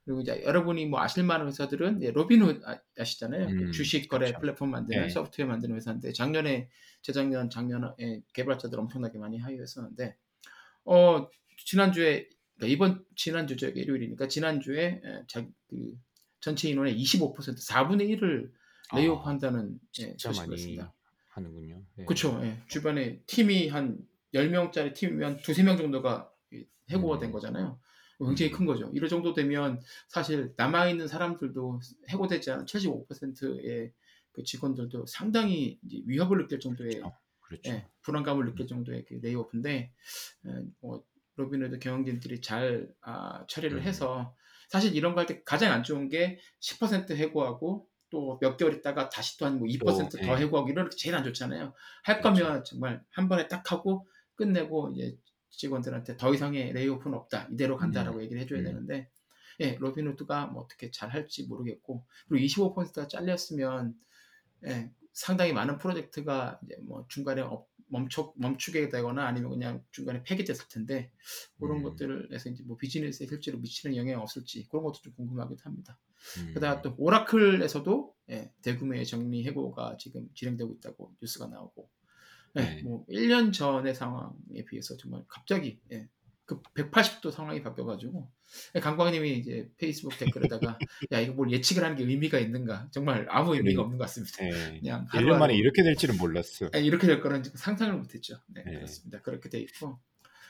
그리고 이제 여러분이 뭐 아실 만한 회사들은 로빈훗 아- 아시잖아요. 그
음,
주식 거래
그렇죠.
플랫폼 만드는
네,
소프트웨어 만드는 회사인데 작년에 재작년 작년에 개발자들 엄청나게 많이 하이했었는데 어 지난주에 그러니까 이번 지난주죠 일요일이니까 지난주에 에, 자, 그 전체 인원의 25% 4분의 1을 레이오프
아,
한다는 예, 했습니다.
하는군요. 네,
그렇죠. 예. 주변에 팀이 한 10명짜리 팀이면 두세 명 정도가 이 해고가 된
음,
거잖아요. 굉장히
음.
큰 거죠. 이럴 정도 되면 사실 남아 있는 사람들도 해고되지 않은 75%의 그 직원들도 상당히 위협을 느낄 정도의
그렇죠. 그렇죠.
예, 불안감을 느낄 정도의 그 layoff인데 예, 뭐 로빈후드 경영진들이 잘 아, 처리를
음.
해서 사실 이런 거 할 때 가장 안 좋은 게 10% 해고하고 또 몇 개월 있다가 다시 또 한 뭐 2%더
또, 예.
해고하고 이런 게 제일 안 좋잖아요. 할
그렇죠.
거면 정말 한 번에 딱 하고 끝내고 이제 직원들한테 더 이상의 layoff는 없다 이대로 간다라고 얘기를 해줘야
음.
되는데 예 로빈후드가 뭐 어떻게 잘 할지 모르겠고 그리고 25%가 잘렸으면 예, 상당히 많은 프로젝트가 이제 뭐 중간에 업- 멈춰 멈추게 되거나 아니면 그냥 중간에 폐기됐을 텐데 그런
음.
것들에서 이제 뭐 비즈니스에 실제로 미치는 영향이 없을지 그런 것도 좀 궁금하기도 합니다.
음.
그다음 또 오라클에서도 예, 대규모의 정리 해고가 지금 진행되고 있다고 뉴스가 나오고 예,
네.
뭐 1년 전의 상황에 비해서 정말 갑자기 예, 그 180도 상황이 바뀌어가지고 예, 강광님이 이제 페이스북 댓글에다가 야 이거 뭘 예측을 하는 게 의미가 있는가 정말 아무 의미가
그러니까.
없는 것 같습니다.
예.
그냥
1년 만에 이렇게 될지는 몰랐어.
예, 이렇게 될 거는 상상을 못했죠. 네,
네.
그렇습니다. 그렇게 돼 있고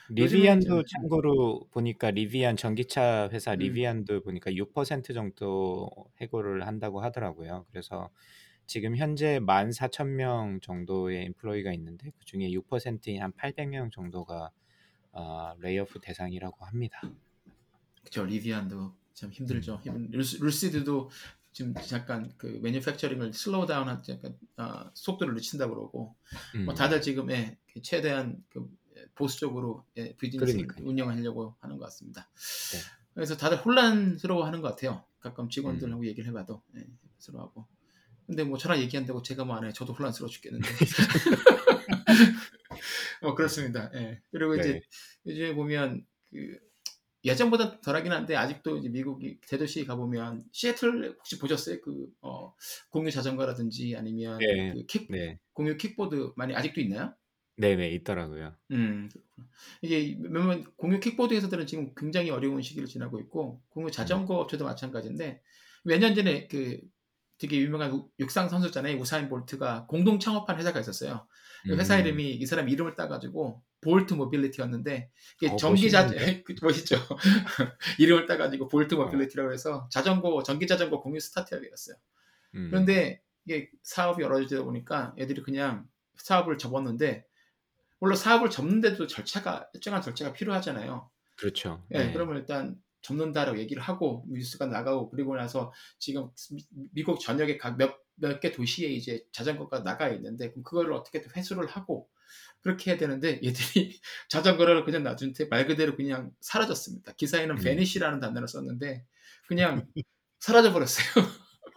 리비안도 참고로 보니까 리비안 전기차 회사
음.
리비안도 보니까 6% 정도 해고를 한다고 하더라고요. 그래서 지금 현재 14,000명 정도의 인플로이가 있는데 그 중에 6%인 한 800명 정도가 어, layoff 대상이라고 합니다.
그죠 리비안도 참 힘들죠. 힘- 루스, 루시드도 지금 잠깐 그 manufacturing을 slow down한 약간 아, 속도를 늦춘다 그러고
음.
뭐 다들 지금 예, 그 최대한 그 보수적으로 예, 비즈니스
그러니까요.
운영하려고 하는 것 같습니다.
네.
그래서 다들 혼란스러워하는 것 같아요. 가끔 직원들하고 얘기를 해봐도 예, 혼란스러워하고. 근데 뭐 저랑 얘기한다고 제가 뭐 안 해. 저도 혼란스러워 죽겠는데. 어 그렇습니다. 예. 그리고 이제
네.
요즘에 보면 그 예전보다 덜하긴 한데 아직도 이제 미국이 대도시 가 보면 시애틀 혹시 보셨어요? 그 어, 공유 자전거라든지 아니면
네.
그 킥,
네.
공유 킥보드 많이 아직도 있나요?
네네 있더라고요.
음. 이게 몇몇 공유 킥보드 회사들은 지금 굉장히 어려운 시기를 지나고 있고 공유 자전거 업체도 마찬가지인데 몇 년 전에 그 되게 유명한 우- 육상 선수잖아요. 우사인 볼트가 공동 창업한 회사가 있었어요. 그 회사
음.
이름이 이 사람 이름을 따가지고 볼트 모빌리티였는데 이게
어,
전기 자
멋있는데?
그-. 이름을 따가지고 볼트
어.
모빌리티라고 해서 자전거 전기 자전거 공유 스타트업이었어요.
음.
그런데 이게 사업이 어려워지다 보니까 애들이 그냥 사업을 접었는데 물론 사업을 접는데도 절차가 일정한 절차가 필요하잖아요.
그렇죠.
예,
네.
그러면 일단 접는다라고 얘기를 하고 뉴스가 나가고 그리고 나서 지금 미- 미국 전역에 몇몇 개 도시에 이제 자전거가 나가 있는데 그럼 그거를 어떻게든 회수를 하고 그렇게 해야 되는데 얘들이 자전거를 그냥 놔둔 채 말 그대로 그냥 사라졌습니다. 기사에는
음.
vanish라는 단어를 썼는데 그냥 사라져 버렸어요.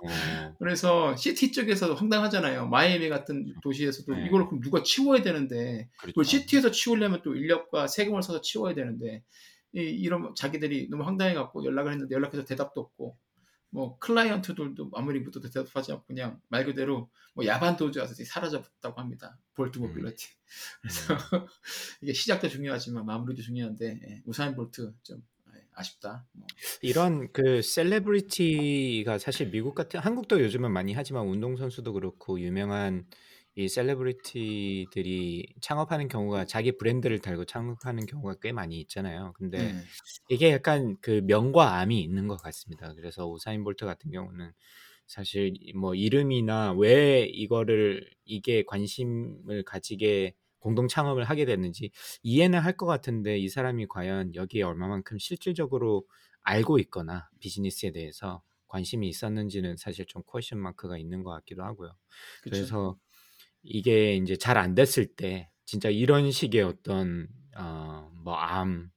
어,
그래서 시티 쪽에서도 황당하잖아요. 마이애미 같은 도시에서도
네.
이걸 그럼 누가 치워야 되는데
그렇죠.
시티에서 치우려면 또 인력과 세금을 써서 치워야 되는데 이, 이런 자기들이 너무 황당해 갖고 연락을 했는데 연락해서 대답도 없고 뭐 client들도 아무리 물어도 대답하지 않고 그냥 말 그대로 뭐 야반도주해서 사라졌다고 합니다. 볼트
음.
모빌리티. 그래서 이게 시작도 중요하지만 마무리도 중요한데 예, 우사인 볼트 좀 예, 아쉽다. 뭐.
이런 그 celebrity가 사실 미국 같은 한국도 요즘은 많이 하지만 운동 선수도 그렇고 유명한 이 celebrity들이 창업하는 경우가 자기 브랜드를 달고 창업하는 경우가 꽤 많이 있잖아요. 근데
네.
이게 약간 그 명과 암이 있는 것 같습니다. 그래서 우사인 볼트 같은 경우는 사실 뭐 이름이나 왜 이거를 이게 관심을 가지게 공동 창업을 하게 됐는지 이해는 할 것 같은데 이 사람이 과연 여기에 얼마만큼 실질적으로 알고 있거나 비즈니스에 대해서 관심이 있었는지는 사실 좀 question mark가 있는 것 같기도 하고요.
그쵸.
그래서 이게 이제 잘 안 됐을 때 진짜 이런 식의 어떤 어 뭐 암,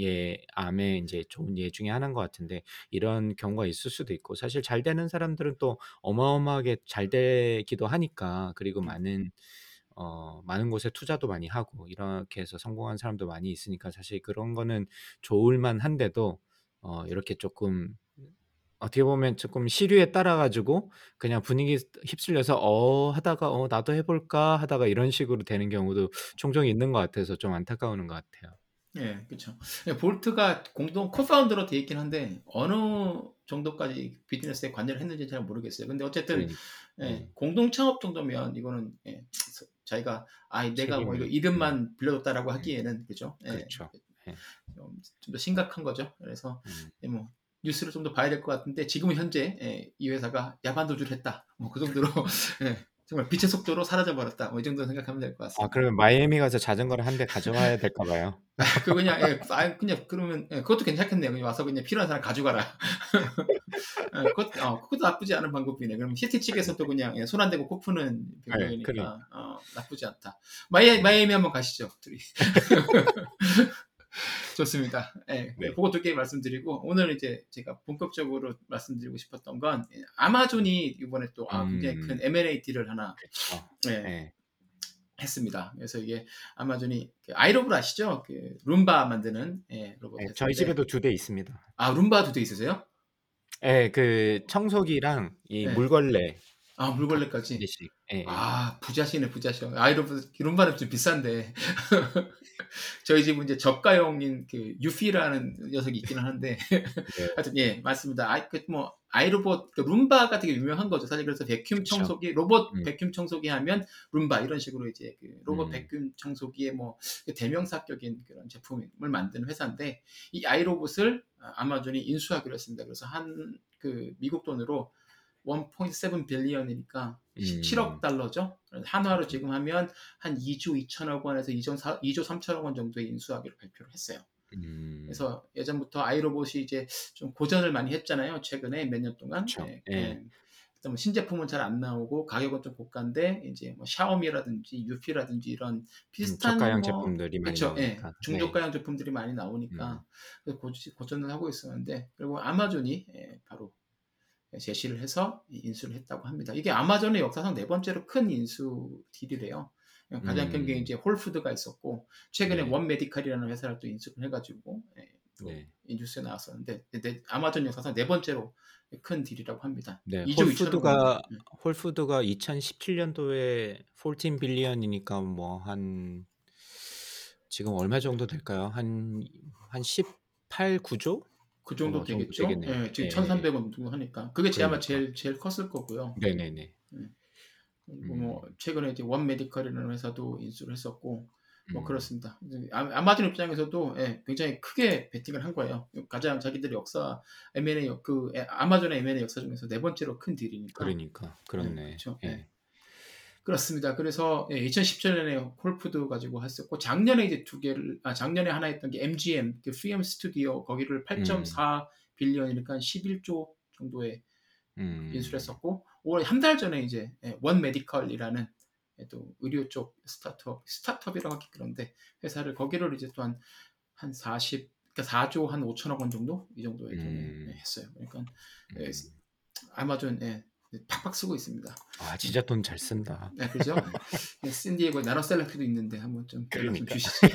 예, 암의 이제 좋은 예 중에 하나인 것 같은데 이런 경우가 있을 수도 있고 사실 잘 되는 사람들은 또 어마어마하게 잘 되기도 하니까 그리고
음.
많은 어 많은 곳에 투자도 많이 하고 이렇게 해서 성공한 사람도 많이 있으니까 사실 그런 거는 좋을 만한데도 어 이렇게 조금 어떻게 보면 조금 시류에 따라 가지고 그냥 분위기 휩쓸려서 어 하다가 '어 나도 해 볼까?' 하다가 이런 식으로 되는 경우도 종종 있는 것 같아서 좀 안타까운 것 같아요.
예, 그렇죠. 볼트가 공동 코파운더로 돼 있긴 한데 어느 정도까지 비즈니스에 관여를 했는지 잘 모르겠어요. 근데 어쨌든
그러니까
예,
음.
공동 창업 정도면 이거는 예, 자기가 아 내가 뭐 이거
책임을
이름만
음.
빌려줬다라고
음.
하기에는 그죠? 예,
그렇죠. 예.
좀 더 심각한 거죠. 그래서
음.
예, 뭐 뉴스를 좀 더 봐야 될 것 같은데 지금은 현재 예, 이 회사가 야반 도주를 했다. 뭐 그 정도로 예, 정말 빛의 속도로 사라져 버렸다. 뭐 이 정도 생각하면 될 것 같습니다.
아 그러면 마이애미 가서 자전거를 한 대 가져가야 될까 봐요.
그 그냥 예, 아 그냥 그러면 예, 그것도 괜찮겠네요. 그냥 와서 그냥 필요한 사람 가져가라. 예, 그것 어, 그것도 나쁘지 않은 방법이네. 그럼 city 측에서도 그냥 예, 손안 대고 코 푸는 격이니까
그래.
어, 나쁘지 않다. 마이 마이애미 한번 가시죠, 둘이. 좋습니다. 예,
네.
그거 두개 말씀드리고 오늘 이제 제가 본격적으로 말씀드리고 싶었던 건 예, 아마존이 이번에 또 아, 굉장히
음.
큰 M&A 딜을 하나. 예,
네.
했습니다. 그래서 이게 아마존이 그 아이로브 아시죠? 그 룸바 만드는 예, 로봇.
네. 저희 집에도 두 대 있습니다.
아 룸바도 돼 있으세요?
예, 그 청소기랑 이
네.
물걸레
아 물걸레까지.
한 대씩. 예, 예.
아 부자시네 부자셔. 아이로브 룸바는 좀 비싼데 저희 집은 이제 저가용인 그 유피라는 녀석이 있기는 한데
네.
하여튼 예 맞습니다. 아이 그뭐 아이로봇 그 룸바가 되게 유명한 거죠. 사실 그래서
그쵸.
청소기 로봇
음.
베큐um 청소기 하면 룸바 이런 식으로 이제 그 로봇
음.
베큐um 청소기의 뭐 대명사격인 그런 제품을 만드는 회사인데 이 아이로봇을 아마존이 인수하기로 했습니다. 그래서 한 그 미국 돈으로 1.7 빌리언이니까
음.
7억 달러죠. 한화로 지금 하면 한 2조 2천억 원에서 2조, 4, 2조 3천억 원 정도의 인수하기로 발표를 했어요.
음.
그래서 예전부터 아이로봇이 이제 좀 고전을 많이 했잖아요. 최근에 몇 년 동안.
그쵸.
예,
예.
예. 일단 뭐 신제품은 잘 안 나오고 가격은 좀 고가인데 이제 뭐 샤오미라든지 Eufy라든지 이런
음,
비슷한
저가형
뭐
제품들이 많이
그쵸, 예,
나오니까. 네.
중저가형 제품들이 많이 나오니까 그래서 고, 고전을 하고 있었는데 그리고 아마존이 예, 바로 제시를 해서 인수를 했다고 합니다. 이게 아마존의 역사상 네 번째로 큰 인수 deal이래요. 가장 큰게
음.
이제 홀푸드가 있었고 최근에
네.
원 메디칼이라는 회사를 또 인수를 해가지고 예, 또
네.
이 뉴스에 나왔었는데 네, 아마존 역사상 네 번째로 큰 deal이라고 합니다.
네,
2조 2천억
홀푸드가
원. 음.
홀푸드가 2017년도에 14 billion이니까 뭐 한 지금 얼마 정도 될까요? 한 한 18, 9조?
그 정도
어, 정도
되겠죠.
되겠네요.
예, 지금
예.
1,300원 정도 하니까 그게 제 아마
그러니까.
제일 제일 컸을 거고요.
네네네.
그리고 뭐 최근에 이제 원 메디컬이라는 회사도 인수를 했었고 뭐
음.
그렇습니다. 아- 아마존 입장에서도 예, 굉장히 크게 베팅을 한 거예요. 가장 자기들의 역사 M&A 역- 그 에, 아마존의 M&A 역사 중에서 네 번째로 큰 deal이니까
그러니까 그렇네. 예.
예. 그렇습니다. 그래서 예, 2017년에 홀푸드 가지고 했었고 작년에 이제 두 개를 아 작년에 하나 했던 게 MGM 그 필름 스튜디오 거기를 8.4 billion이니까 11조 정도의
음.
인수를 했었고 5월 한 달 전에 이제 예, 원 메디컬이라는 예, 또 의료 쪽 스타트업 스타트업이라고 하기 그런데 회사를 거기를 이제 또 한 한 40, 그러니까 4조 한 5천억 원 정도 이 정도에 돈을
음.
예, 했어요. 그러니까
음.
예, 아마존 예, 팍팍 쓰고 있습니다.
아 진짜 돈 잘 쓴다.
네, 그죠? 네, 샌디에고 나노 셀렉트도 있는데 한번 좀 연락 좀
그러니까.
주시지.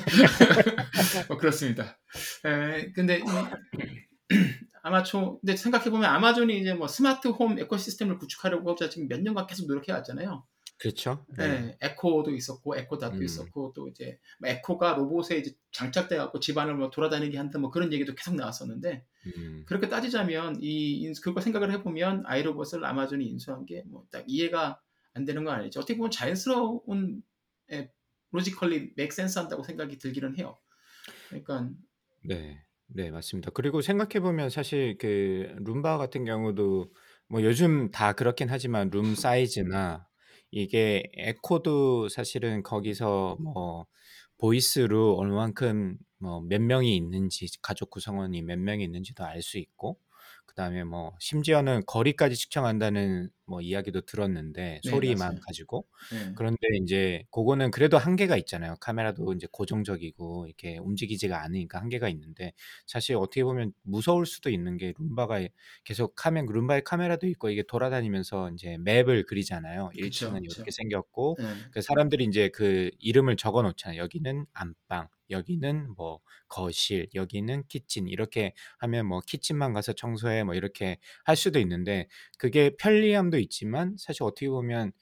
뭐 그렇습니다. 에, 근데 이, 아마존 근데 생각해 보면 아마존이 이제 뭐 smart home ecosystem을 구축하려고 하자 지금 몇 년간 계속 노력해 왔잖아요.
그렇죠?
네. 에코도 있었고 에코닷도
음.
있었고 또 이제 뭐 에코가 로봇에 이제 장착돼 갖고 집안을 뭐 돌아다니게 한다 뭐 그런 얘기도 계속 나왔었는데
음.
그렇게 따지자면 이 인- 그거 생각을 해보면 아이로봇을 아마존이 인수한 게 뭐 딱 이해가 안 되는 건 아니죠. 어떻게 보면 자연스러운 에, logically make sense 한다고 생각이 들기는 해요. 그러니까
네. 네, 맞습니다. 그리고 생각해 보면 사실 그 룸바 같은 경우도 뭐 요즘 다 그렇긴 하지만 룸 사이즈나 이게 에코도 사실은 거기서 뭐 보이스로 얼만큼 뭐 몇 명이 있는지 가족 구성원이 몇 명이 있는지도 알 수 있고 그다음에 뭐 심지어는 거리까지 측정한다는 뭐 이야기도 들었는데
네,
소리만
맞아요.
가지고
예,
그런데 이제 그거는 그래도 한계가 있잖아요. 카메라도 이제 고정적이고 이렇게 움직이지가 않으니까 한계가 있는데 사실 어떻게 보면 무서울 수도 있는 게 룸바가 계속 카메 룸바의 카메라도 있고 이게 돌아다니면서 이제 map을 그리잖아요.
그쵸,
1층은
그쵸.
이렇게 생겼고
예,
그 사람들이 이제 그 이름을 적어 놓잖아요. 여기는 안방, 여기는 뭐 거실, 여기는 kitchen 이렇게 하면 뭐 kitchen만 가서 청소해 뭐 이렇게 할 수도 있는데 그게 편리함도 있지만 사실 어떻게 보면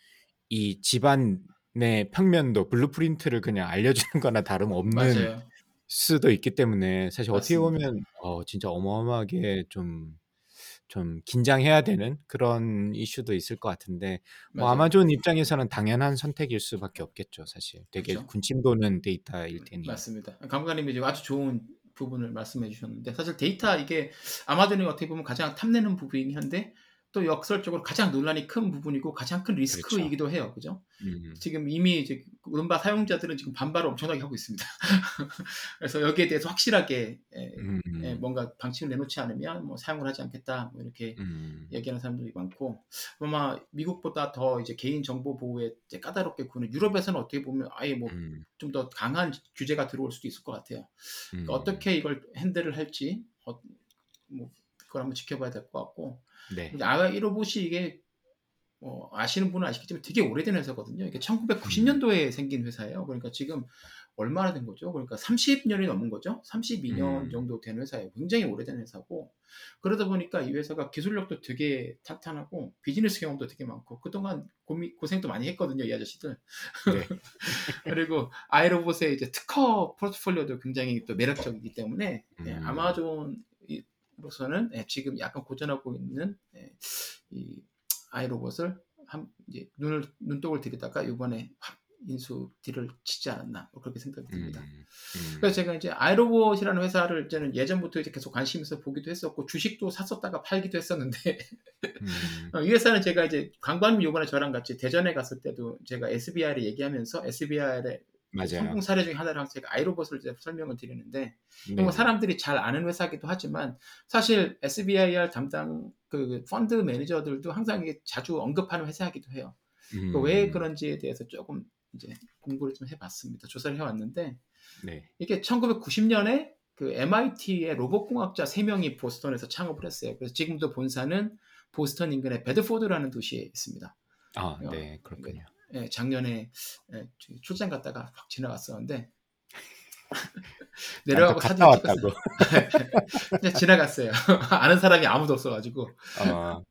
이 집안의 평면도 blueprint를 그냥 알려주는 거나 다름없는
맞아요.
수도 있기 때문에 사실 어떻게
맞습니다.
보면 어 진짜 어마어마하게 좀좀 긴장해야 되는 그런 이슈도 있을 것 같은데 뭐. 아마존 입장에서는 당연한 선택일 수밖에 없겠죠, 사실. 되게
그쵸.
군침 도는 데이터일 테니.
맞습니다. 감독님이 지금 아주 좋은 부분을 말씀해 주셨는데 사실 데이터 이게 아마존이 어떻게 보면 가장 탐내는 부분이긴 한데 또 역설적으로 가장 논란이 큰 부분이고 가장 큰 리스크이기도 해요. 그죠?
음.
지금 이미 이제 룸바 사용자들은 지금 반발을 엄청나게 하고 있습니다. 그래서 여기에 대해서 확실하게 예,
음.
예, 뭔가 방침을 내놓지 않으면 뭐 사용을 하지 않겠다 뭐 이렇게
음.
얘기하는 사람들이 많고 아마 미국보다 더 이제 개인 정보 보호에 까다롭게 구는 유럽에서는 어떻게 보면 아예 뭐 좀더
음.
강한 규제가 들어올 수도 있을 것 같아요. 그러니까
음.
어떻게 이걸 핸들을 할지 어, 뭐 그걸 한번 지켜봐야 될 것 같고
네.
아이 로봇이 이게 뭐 아시는 분은 아시겠지만 되게 오래된 회사거든요. 이게 1990년도에 생긴 회사예요. 그러니까 지금 얼마나 된 거죠? 그러니까 30년이 넘은 거죠. 32년
음.
정도 된 회사예요. 굉장히 오래된 회사고 그러다 보니까 이 회사가 기술력도 되게 탄탄하고 비즈니스 경험도 되게 많고 그동안 고미, 고생도 많이 했거든요. 이 아저씨들.
네.
그리고 아이로봇의 이제 특허 포트폴리오도 굉장히 또 매력적이기 때문에 예,
음.
아마존으 로서는 예, 지금 약간 고전하고 있는 예, 이 아이로봇을 한 이제 눈을 눈독을 들이다가 이번에 확 인수 딜을 치지 않았나 뭐 그렇게 생각이 듭니다.
음. 음.
그래서 제가 이제 아이로봇이라는 회사를 저는 예전부터 이제 계속 관심 있어 보기도 했었고 주식도 샀었다가 팔기도 했었는데
음.
어, 이 회사는 제가 이제 강관님 요번에 저랑 같이 대전에 갔을 때도 제가 SBI를 얘기하면서 SBI의
맞아요.
성공 사례 중에 하나랑 제가 아이로봇을 이제 설명을 드리는데
네.
뭐 사람들이 잘 아는 회사기도 하지만 사실 SBIR 담당 그 펀드 매니저들도 항상 이게 자주 언급하는 회사이기도 해요.
음.
그왜 그런지에 대해서 조금 이제 공부를 좀 해봤습니다. 조사를 해왔는데
네.
이게 1990년에 그 MIT의 로봇공학자 3명이 보스턴에서 창업을 했어요. 그래서 지금도 본사는 보스턴 인근의 베드포드라는 도시에 있습니다.
아,
어,
네. 그렇군요.
예, 작년에 예, 출장 갔다가 확 지나갔었는데 내려가고
아, 또
사진.
왔다고.
그냥 지나갔어요. 아는 사람이 아무도 없어가지고
어,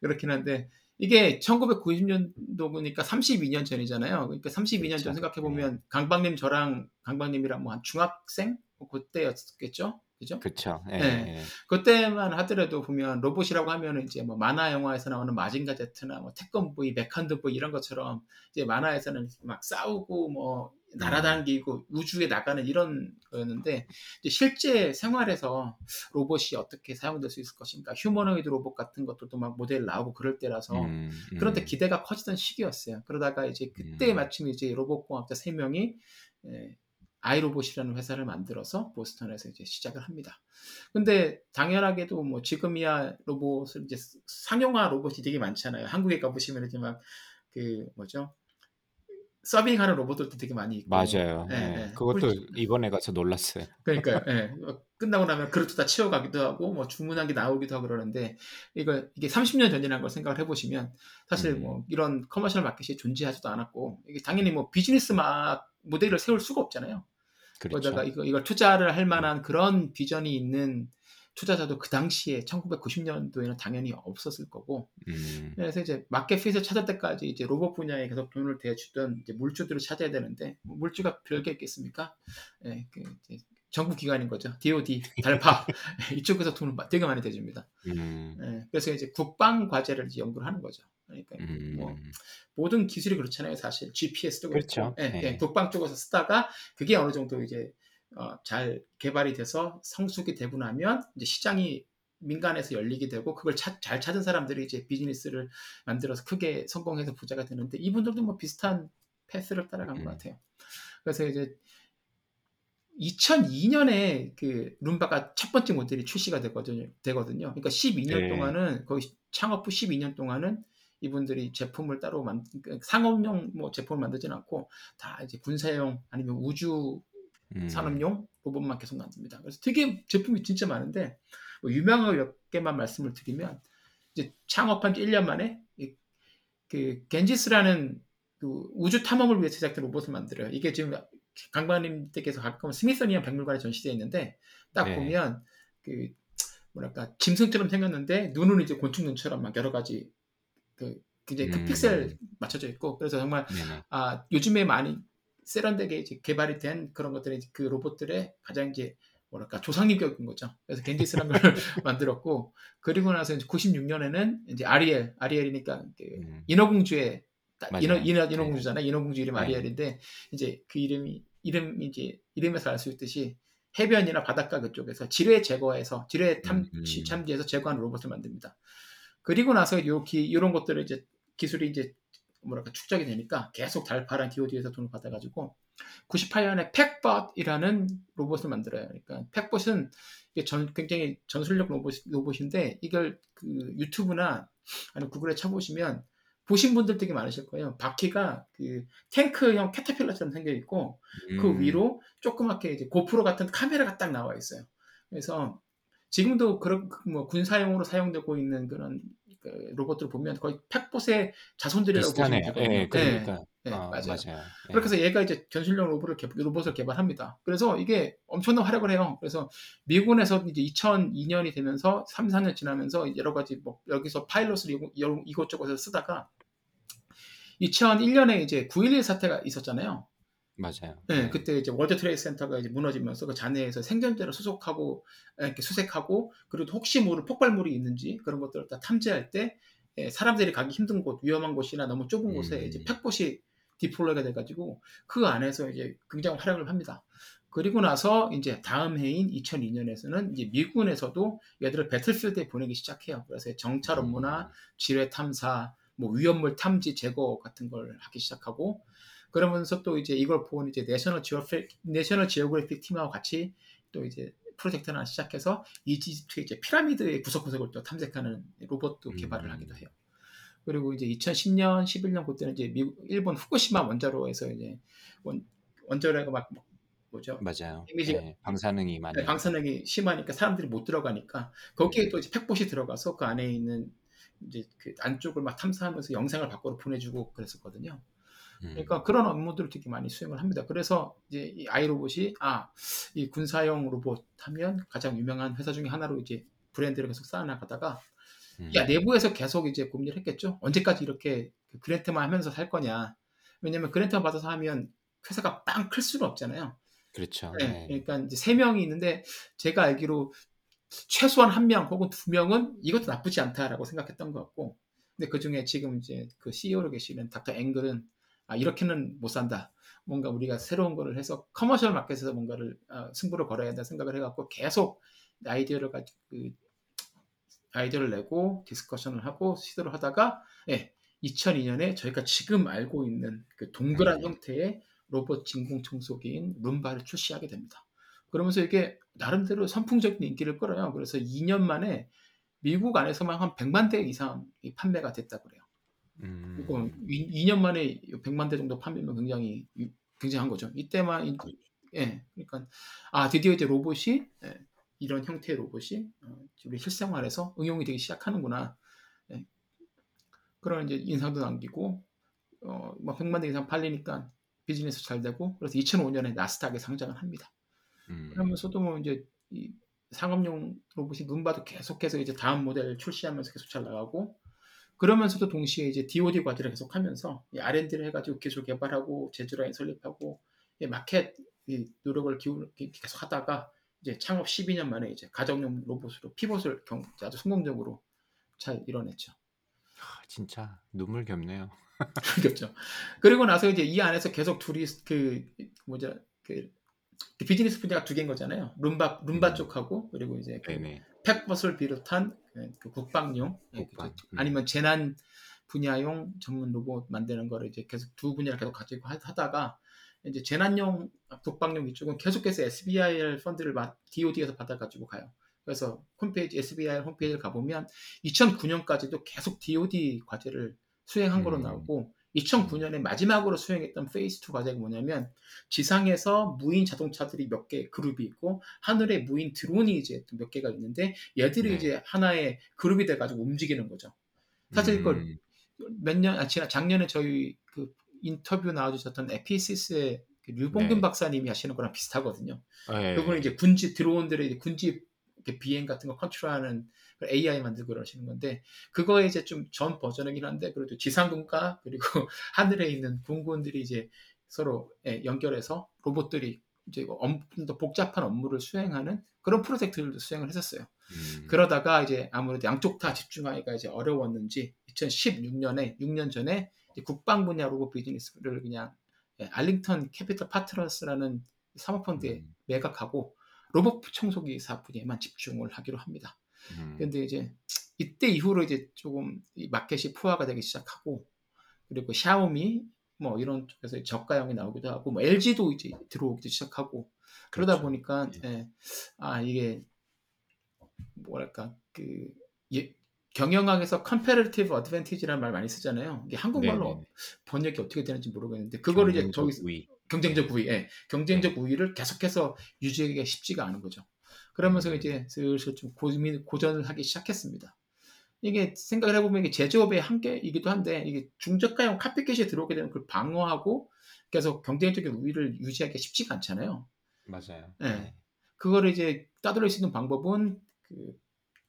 그렇긴 한데 이게 1990년도니까 32년 전이잖아요. 그러니까 32년
그렇죠.
전 생각해 보면 강박님 저랑 강박님이랑 뭐 한 중학생 뭐 그때였겠죠, 그죠?
그쵸. 예,
네.
예.
그때만 하더라도 보면 로봇이라고 하면은 이제 뭐 만화 영화에서 나오는 마징가 제트나 뭐 태권브이, 메칸드브이 이런 것처럼 이제 만화에서는 막 싸우고 뭐 날아다니고 우주에 나가는 이런 거였는데 실제 생활에서 로봇이 어떻게 사용될 수 있을 것인가 휴머노이드 로봇 같은 것들도 막 모델 나오고 그럴 때라서
음, 음.
그런데 기대가 커지던 시기였어요. 그러다가 이제 그때
음.
마침 이제 로봇공학자 3명이 아이로봇이라는 회사를 만들어서 보스턴에서 이제 시작을 합니다. 근데 당연하게도 뭐 지금이야 로봇을 이제 상용화 로봇이 되게 많잖아요. 한국에 가보시면 이제 막 그 뭐죠? 서빙하는 로봇들도 되게 많이 있고.
맞아요.
예,
예.
예.
그것도
꿀-
이번에 가서 놀랐어요.
그러니까요. 예. 어, 끝나고 나면 그릇도 다 치워가기도 하고 뭐 주문한 게 나오기도 하고 그러는데 이거 이게 30년 전이라는 걸 생각을 해보시면 사실
음.
뭐 이런 commercial market이 존재하지도 않았고 이게 당연히 뭐 비즈니스 막 모델을 세울 수가 없잖아요.
그렇죠.
거기다가 이거 이걸 투자를 할 만한 그런 비전이 있는 투자자도 그 당시에 1990년도에는 당연히 없었을 거고
음,
그래서 이제 마켓핏을 찾을 때까지 이제 로봇 분야에 계속 돈을 대주던 이제 물주들을 찾아야 되는데 뭐 물주가 별게 있겠습니까? 예, 그 이제 정부 기관인 거죠. DoD, 달파 이쪽에서 돈을 마- 되게 많이 대줍니다.
음,
예, 그래서 이제 국방 과제를 이제 연구를 하는 거죠. 그러니까
음,
뭐 모든 기술이 그렇잖아요, 사실 GPS도 그렇고
그렇죠.
예,
예.
예, 국방 쪽에서 쓰다가 그게 어느 정도 이제 어, 잘 개발이 돼서 성숙이 되고 나면 이제 시장이 민간에서 열리게 되고 그걸 차- 잘 찾은 사람들이 이제 비즈니스를 만들어서 크게 성공해서 부자가 되는데 이분들도 뭐 비슷한 패스를 따라간
음.
것 같아요. 그래서 이제 2002년에 그 룸바가 첫 번째 모델이 출시가 되거든요. 되거든요. 그러니까 12년
네.
동안은 거의 창업 후 12년 동안은 이분들이 제품을 따로 만 상업용 뭐 제품을 만들진 않고 다 이제 군사용 아니면 우주
음,
산업용 로봇만 계속 만듭니다. 그래서 되게 제품이 진짜 많은데 뭐 유명한 거몇 개만 말씀을 드리면 이제 창업한 지 1년 만에 이- 그 겐지스라는 그 우주 탐험을 위해 제작된 로봇을 만들어요. 이게 지금 강반님 댁에서 가까운 스미소니언 박물관에 전시되어 있는데 딱
네.
보면 그 뭐랄까 짐승처럼 생겼는데 눈은 이제 곤충 눈처럼 막 여러 가지 그 굉장히 큰
음.
픽셀 맞춰져 있고 그래서 정말
네네.
아, 요즘에 많이 세련되게 이제 개발이 된 그런 것들이 그 로봇들의 가장 이제 뭐랄까 조상님격인 거죠. 그래서 겐지스라는 걸 만들었고 그리고 나서 이제 96년에는 이제 아리엘, 아리엘이니까 그
음,
인어공주의. 인어, 인어,
네.
인어공주잖아 요. 인어공주 이름
네.
아리엘인데 이제 그 이름이 이름 이제 이름에서 알 수 있듯이 해변이나 바닷가 그쪽에서 지뢰 제거해서 지뢰 탐,
음, 음.
참지해서 제거하는 로봇을 만듭니다. 그리고 나서 요 기, 이런 것들을 이제 기술이 이제 뭐랄까 축적이 되니까 계속 달파란 DOD에서 돈을 받아가지고 98년에 팩봇이라는 로봇을 만들어요. 그러니까 팩봇은 이게 전, 굉장히 전술력 로봇, 로봇인데 이걸 그 유튜브나 아니면 구글에 쳐보시면 보신 분들 되게 많으실 거예요. 바퀴가 그 탱크형 캐터필러처럼 생겨 있고 그
음.
위로 조그맣게 이제 고프로 같은 카메라가 딱 나와 있어요. 그래서 지금도 그런 그뭐 군사용으로 사용되고 있는 그런 그 로봇들 보면 거의 팩봇의 자손들이라고 보시면
비슷하네요.
되거든요.
예, 그러니까
네,
어,
맞아요.
맞아요. 예.
그렇게 해서 얘가 이제 전술용 로봇을, 개, 로봇을 개발합니다. 그래서 이게 엄청난 활약을 해요. 그래서 미군에서 이제 2002년이 되면서 3, 4년 지나면서 여러 가지 뭐 여기서 파일럿을 이곳저곳에서 쓰다가 2001년에 이제 9.11 사태가 있었잖아요.
맞아요.
네,
예.
그때 이제 월드 트레이드 센터가 이제 무너지면서 그 잔해에서 생존자를 수속하고 이렇게 수색하고 그리고 혹시 모를 폭발물이 있는지 그런 것들을 다 탐지할 때 예, 사람들이 가기 힘든 곳, 위험한 곳이나 너무 좁은 곳에
음.
이제 팩봇이 deploy가 돼가지고 그 안에서 이제 굉장히 활약을 합니다. 그리고 나서 이제 다음 해인 2002년에서는 이제 미군에서도 얘들을 battlefield에 보내기 시작해요. 그래서 정찰 업무나 지뢰 탐사, 뭐 위험물 탐지 제거 같은 걸 하기 시작하고 그러면서 또 이제 이걸 본 이제 내셔널 지오그래픽 내셔널 지오그래픽 팀하고 같이 또 이제 프로젝트를 하나 시작해서 이집트 이제 피라미드의 구석구석을 또 탐색하는 로봇도 개발을
음.
하기도 해요. 그리고 이제 2010년, 11년 그때는 이제 미국, 일본 후쿠시마 원자로에서 이제 원, 원자로가 막 뭐- 뭐죠?
맞아요.
이미지가-
예, 방사능이 많이
네, 방사능이 심하니까 사람들이 못 들어가니까 거기에 또 이제 팩봇이 들어가서 그 안에 있는 이제 그 안쪽을 막 탐사하면서 영상을 밖으로 보내주고 그랬었거든요.
음.
그러니까 그런 업무들을 되게 많이 수행을 합니다. 그래서 이제 이 아이로봇이 아, 이 군사용 로봇 하면 가장 유명한 회사 중에 하나로 이제 브랜드를 계속 쌓아나가다가
음.
야 내부에서 계속 이제 고민을 했겠죠. 언제까지 이렇게 그 그랜트만 하면서 살 거냐. 왜냐면 그랜트만 받아서 하면 회사가 빵 클 수는 없잖아요.
그렇죠.
네,
예.
그러니까 이제 세 명이 있는데 제가 알기로 최소한 한 명 혹은 두 명은 이것도 나쁘지 않다라고 생각했던 것 같고, 근데 그 중에 지금 이제 그 CEO로 계시는 닥터 앵글은 아 이렇게는 못 산다. 뭔가 우리가 새로운 거를 해서 commercial market에서 뭔가를 아, 승부를 걸어야 된다 생각을 해갖고 계속 아이디어를 가지 그 아이디어를 내고 discussion을 하고 시도를 하다가 예, 2002년에 저희가 지금 알고 있는 그 동그란
음.
형태의 로봇 진공 청소기인 룸바를 출시하게 됩니다. 그러면서 이게 나름대로 선풍적인 인기를 끌어요. 그래서 2년 만에 미국 안에서만 한 100만 대 이상 판매가 됐다 그래요.
음.
이거 2, 년 만에 100만 대 정도 판매면 굉장히 유- 굉장한 거죠. 이때만 이- 예, 그러니까 아 드디어 이제 로봇이 예, 이런 형태의 로봇이 어, 우리 실생활에서 응용이 되기 시작하는구나. 예. 그런 이제 인상도 남기고 어, 뭐 100만 대 이상 팔리니까 비즈니스 잘 되고 그래서 2005년에 나스닥에 상장을 합니다.
음.
그러면서도 뭐 이제 이 상업용 로봇이 눈 봐도 계속해서 이제 다음 모델 출시하면서 계속 잘 나가고 그러면서도 동시에 이제 DoD 과제를 계속하면서 이 R&D를 해가지고 기술 개발하고 제조라인 설립하고 이 마켓 이 노력을 기울 계속 하다가 이제 창업 12년 만에 이제 가정용 로봇으로 피봇을 경, 아주 성공적으로 잘 이뤄냈죠.
아, 진짜 눈물 겹네요.
그렇죠. 그리고 나서 이제 이 안에서 계속 둘이 그 뭐죠 그, 그 비즈니스 분야가 두 개인 거잖아요. 룸바 룸바
음.
쪽하고 그리고 이제 그. 팩벗을 비롯한 그- 그 국방용 예,
국방.
그-
음.
아니면 재난 분야용 전문 로봇 만드는 거를 이제 계속 두 분야를 계속 가지고 하- 하다가 이제 재난용 국방용 이쪽은 계속해서 SBIR 펀드를 DOD에서 받아가지고 가요. 그래서 홈페이지 SBIR 홈페이지를 가보면 2009년까지도 계속 DOD 과제를 수행한 거로
음.
나오고 2009년에 마지막으로 수행했던 Phase 2 과제가 뭐냐면 지상에서 무인 자동차들이 몇 개 그룹이 있고 하늘에 무인 드론이 이제 또몇 개가 있는데 얘들이
네.
이제 하나의 그룹이 돼가지고 움직이는 거죠. 사실 이걸
음.
몇 년, 아, 지난 작년에 저희 그 인터뷰 나와주셨던 에피시스의 그 류봉균
네.
박사님이 하시는 거랑 비슷하거든요.
예.
그분은 이제 군지 드론들의 군지 이렇게 비행 같은 거 컨트롤하는 그 AI 만들고 그러시는 건데 그거에 이제 좀 전 버전이긴 한데 그래도 지상군과 그리고 하늘에 있는 군군들이 이제 서로 예, 연결해서 로봇들이 이제 좀더 복잡한 업무를 수행하는 그런 프로젝트들도 수행을 했었어요.
음.
그러다가 이제 아무래도 양쪽 다 집중하기가 이제 어려웠는지 2016년에 6년 전에 국방 분야 로봇 비즈니스를 그냥 예, 알링턴 캐피털 파트너스라는 사모펀드에
음.
매각하고 로봇 청소기 사분야에만 집중을 하기로 합니다.
음.
근데 이제 이때 이후로 이제 조금 이 마켓이 포화가 되기 시작하고 그리고 샤오미 뭐 이런 쪽에서 저가형이 나오기도 하고 뭐 LG도 이제 들어오기도 시작하고 그러다
그렇죠.
보니까
예.
예, 아 이게 뭐랄까 그 예, 경영학에서 comparative advantage라는 말 많이 쓰잖아요. 이게 한국말로
네네네.
번역이 어떻게 되는지 모르겠는데 그거를 이제
경쟁적
저기
우위.
경쟁적 우위, 예. 경쟁적 우위를 계속해서 유지하기가 쉽지가 않은 거죠. 그러면서
음.
이제 슬슬 좀 고민, 고전을 하기 시작했습니다. 이게 생각을 해보면 이게 제조업의 한계이기도 한데 이게 중저가형 카피캣이 들어오게 되면 그걸 방어하고 계속 경쟁적인 우위를 유지하기가 쉽지가 않잖아요.
맞아요.
네. 그거를 이제 따돌릴 수 있는 방법은 그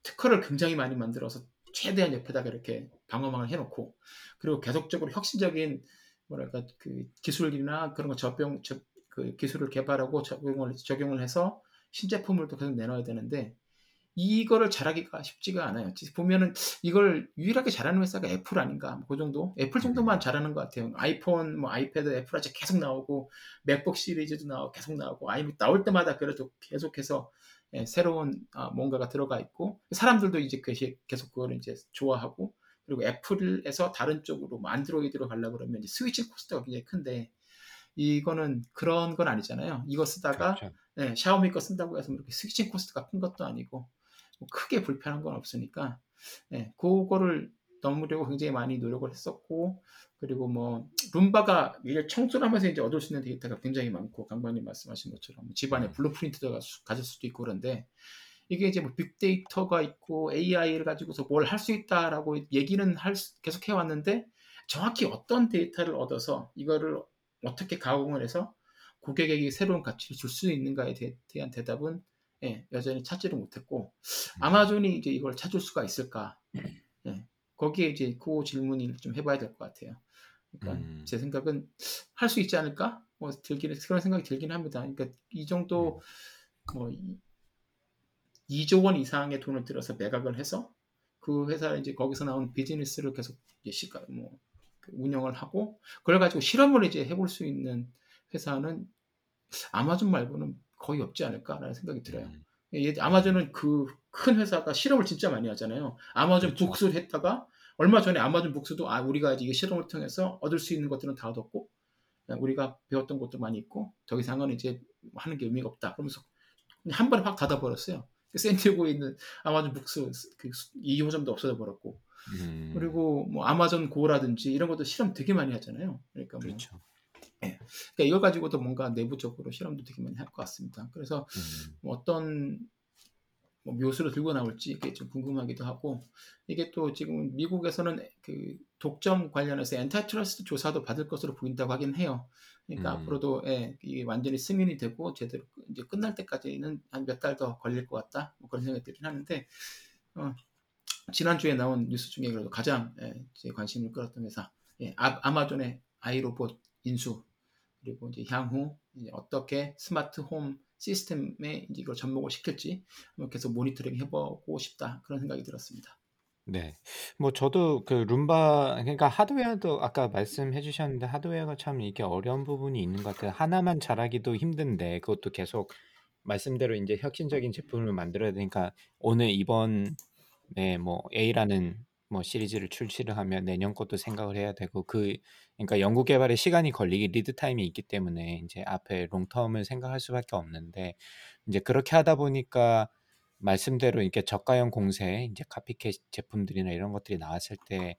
특허를 굉장히 많이 만들어서 최대한 옆에다가 이렇게 방어망을 해놓고 그리고 계속적으로 혁신적인 뭐랄까 그 기술이나 그런 거 접용 저, 그 기술을 개발하고 적용을 적용을 해서 신제품을 또 계속 내놔야 되는데 이거를 잘하기가 쉽지가 않아요. 보면은 이걸 유일하게 잘하는 회사가 애플 아닌가 그 정도 애플 정도만 잘하는 것 같아요. 아이폰, 뭐 아이패드, 애플 워치 계속 나오고 맥북 시리즈도 나오고 계속 나오고 아이 나올 때마다 그래도 계속해서 예, 새로운 아, 뭔가가 들어가 있고 사람들도 이제 계속 그걸 이제 좋아하고 그리고 애플에서 다른 쪽으로 뭐 안드로이드로 가려고 그러면 switching cost가 굉장히 큰데 이거는 그런 건 아니잖아요. 이거 쓰다가
그렇죠.
예, 샤오미 거 쓴다고 해서 이렇게 switching cost가 큰 것도 아니고 뭐 크게 불편한 건 없으니까 예, 그거를 넘으려고 굉장히 많이 노력을 했었고 그리고 뭐 룸바가 이게 청소를 하면서 이제 얻을 수 있는 데이터가 굉장히 많고 강박님 말씀하신 것처럼 집안에
음.
blueprint가 가질 수도 있고 그런데 이게 이제 뭐 빅데이터가 있고 AI를 가지고서 뭘 할 수 있다라고 얘기는 할 수, 계속 해왔는데 정확히 어떤 데이터를 얻어서 이거를 어떻게 가공을 해서 고객에게 새로운 가치를 줄 수 있는가에 대, 한 대답은 예, 여전히 찾지를 못했고 아마존이 이제 이걸 찾을 수가 있을까? 예, 거기에 이제 그 질문을 좀 해봐야 될 것 같아요. 그러니까
음.
제 생각은 할 수 있지 않을까? 뭐 들기는 그런 생각이 들긴 합니다. 그러니까 이 정도 뭐 2조 원 이상의 돈을 들여서 매각을 해서 그 회사 이제 거기서 나온 비즈니스를 계속 이제 시가 뭐 운영을 하고 그걸 가지고 실험을 이제 해볼 수 있는 회사는 아마존 말고는 거의 없지 않을까라는 생각이 들어요.
음.
예, 아마존은 그 큰 회사가 실험을 진짜 많이 하잖아요. 아마존
그렇죠.
북스를 했다가 얼마 전에 아마존 북스도 아 우리가 이게 실험을 통해서 얻을 수 있는 것들은 다 얻었고 우리가 배웠던 것도 많이 있고 더 이상은 이제 하는 게 의미가 없다. 그러면서 한 번에 확 닫아버렸어요. 샌디에고에 있는 아마존 북스 그 2호점도 없어져 버렸고
음.
그리고 뭐 아마존 고라든지 이런 것도 실험 되게 많이 하잖아요. 그러니까 뭐
그렇죠.
그러니까 이걸 가지고도 뭔가 내부적으로 실험도 되게 많이 할 것 같습니다. 그래서
음.
뭐 어떤 뭐 묘수를 들고 나올지 이게 좀 궁금하기도 하고 이게 또 지금 미국에서는 그 독점 관련해서 antitrust 조사도 받을 것으로 보인다고 하긴 해요. 그러니까
음.
앞으로도 예, 이게 완전히 승인이 되고 제대로 이제 끝날 때까지는 한 몇 달 더 걸릴 것 같다. 뭐 그런 생각이 들긴 하는데 어, 지난주에 나온 뉴스 중에 그래도 가장 예, 제 관심을 끌었던 회사 예, 아, 아마존의 아이로봇 인수 그리고 이제 향후 이제 어떻게 스마트 홈 시스템에 이제 이걸 접목을 시킬지 계속 모니터링 해보고 싶다 그런 생각이 들었습니다.
네. 뭐 저도 그 룸바 그러니까 하드웨어도 아까 말씀해 주셨는데 하드웨어가 참 이게 어려운 부분이 있는 것 같아요. 하나만 잘하기도 힘든데 그것도 계속 말씀대로 이제 혁신적인 제품을 만들어야 되니까 오늘 이번 에 뭐 A라는 뭐 시리즈를 출시를 하면 내년 것도 생각을 해야 되고 그 그러니까 연구 개발에 시간이 걸리기 lead time이 있기 때문에 이제 앞에 long term을 생각할 수밖에 없는데 이제 그렇게 하다 보니까 말씀대로 이렇게 저가형 공세 이제 카피캣 제품들이나 이런 것들이 나왔을 때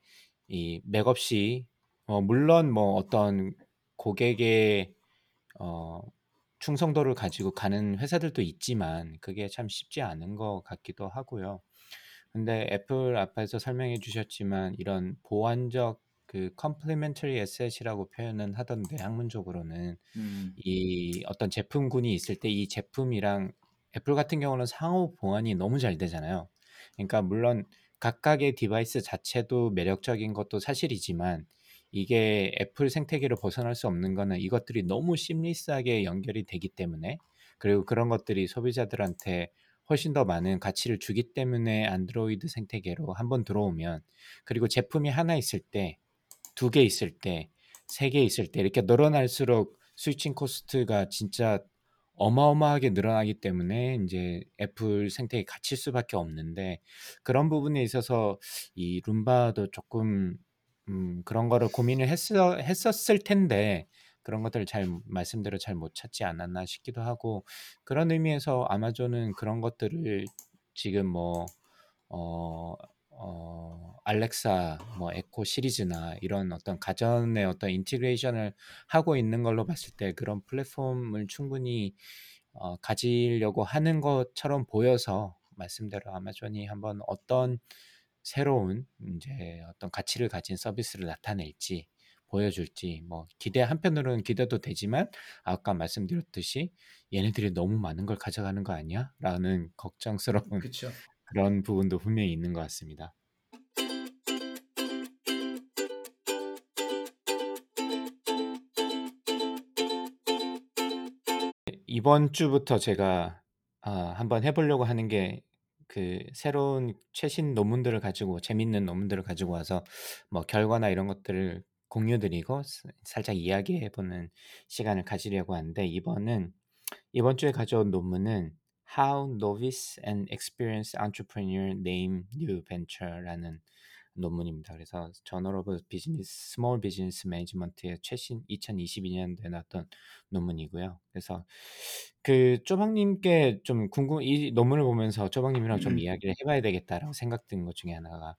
이 맥없이 어 물론 뭐 어떤 고객의 어 충성도를 가지고 가는 회사들도 있지만 그게 참 쉽지 않은 것 같기도 하고요. 근데 애플 앞에서 설명해 주셨지만 이런 보완적 그 complementary asset이라고 표현은 하던데 학문적으로는
음,
이 어떤 제품군이 있을 때 이 제품이랑 애플 같은 경우는 상호 보완이 너무 잘 되잖아요. 그러니까 물론 각각의 device 자체도 매력적인 것도 사실이지만 이게 애플 생태계를 벗어날 수 없는 거는 이것들이 너무 seamless하게 연결이 되기 때문에 그리고 그런 것들이 소비자들한테 훨씬 더 많은 가치를 주기 때문에 안드로이드 생태계로 한번 들어오면 그리고 제품이 하나 있을 때 두 개 있을 때 세 개 있을 때 이렇게 늘어날수록 switching cost가 진짜 어마어마하게 늘어나기 때문에 인제 애플 생태계에 갇힐 수밖에 없는데 그런 부분에 있어서 이 룸바도 쪼끔 음 그런 거를 고민을 했어 했었을 텐데 그런 것들을 잘 말씀대로 잘 못 찾지 않았나 싶기도 하고 그런 의미에서 아마존은 그런 것들을 지금 뭐 어 어 알렉사 뭐 에코 시리즈나 이런 어떤 가전의 어떤 integration을 하고 있는 걸로 봤을 때 그런 플랫폼을 충분히 어 가지려고 하는 것처럼 보여서 말씀대로 아마존이 한번 어떤 새로운 인제 어떤 가치를 가진 서비스를 나타낼지 보여줄지 뭐 기대 한편으로는 기대도 되지만 아까 말씀드렸듯이 '얘네들이 너무 많은 걸 가져가는 거 아니야?'라는 걱정스러운
그쵸.
그런 부분도 분명히 있는 것 같습니다. 이번 주부터 제가 아 한번 해 보려고 하는 게 그 새로운 최신 논문들을 가지고 재밌는 논문들을 가지고 와서 뭐 결과나 이런 것들을 공유 드리고 스 살짝 이야기해 보는 시간을 가지려고 하는데 이번은 이번 주에 가져온 논문은 How Novice and Experienced Entrepreneur Name New Venture라는 논문입니다. 그래서 Journal of Business Small Business Management의 최신 2022년도에 나왔던 논문이고요. 그래서 그 쪼박님께 좀 궁금 이 논문을 보면서 쪼박님이랑 좀 이야기를 해 봐야 되겠다라고 생각든 것 중에 하나가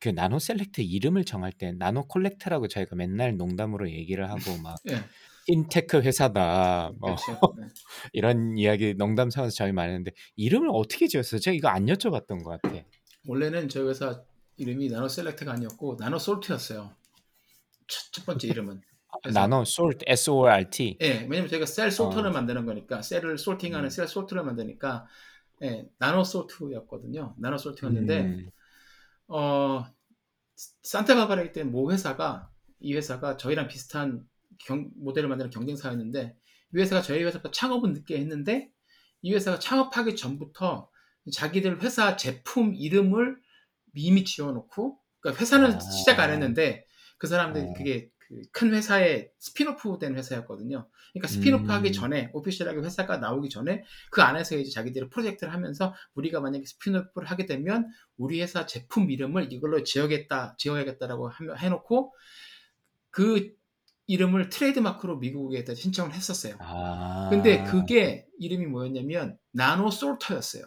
그 나노 셀렉트 이름을 정할 때 나노 콜렉트라고 저희가 맨날 농담으로 얘기를 하고 막
예.
핀테크 회사다 뭐
그렇죠. 네.
이런 이야기 농담 삼아서 저희 많이 했는데 이름을 어떻게 지었어요? 제가 이거 안 여쭤봤던 것 같아.
원래는 저희 회사 이름이 나노 셀렉트가 아니었고 나노 솔트였어요. 첫, 첫 번째 이름은.
나노 솔트 S O R T.
예, 왜냐면 저희가 셀 솔터를
어.
만드는 거니까 셀을 솔팅하는
음.
셀 솔트를 만드니까 예, 나노 솔트였거든요. 나노 솔트였는데
음.
어 산타바바라 있때 모 회사가 이 회사가 저희랑 비슷한 경- 모델을 만드는 경쟁사였는데 이 회사가 저희 회사보다 창업은 늦게 했는데 이 회사가 창업하기 전부터 자기들 회사 제품 이름을 이미 지어놓고 그러니까 회사는
아.
시작 안 했는데 그 사람들이
어.
그게 그 큰 회사의 스피노프 된 회사였거든요. 그러니까 스피노프
음.
하기 전에 official하게 회사가 나오기 전에 그 안에서 이제 자기들이 프로젝트를 하면서 우리가 만약에 spin-off를 하게 되면 우리 회사 제품 이름을 이걸로 지어야겠다, 지어야겠다라고 해놓고 그 이름을 trademark로 미국에다 신청을 했었어요.
아.
근데 그게 이름이 뭐였냐면 나노 솔터였어요.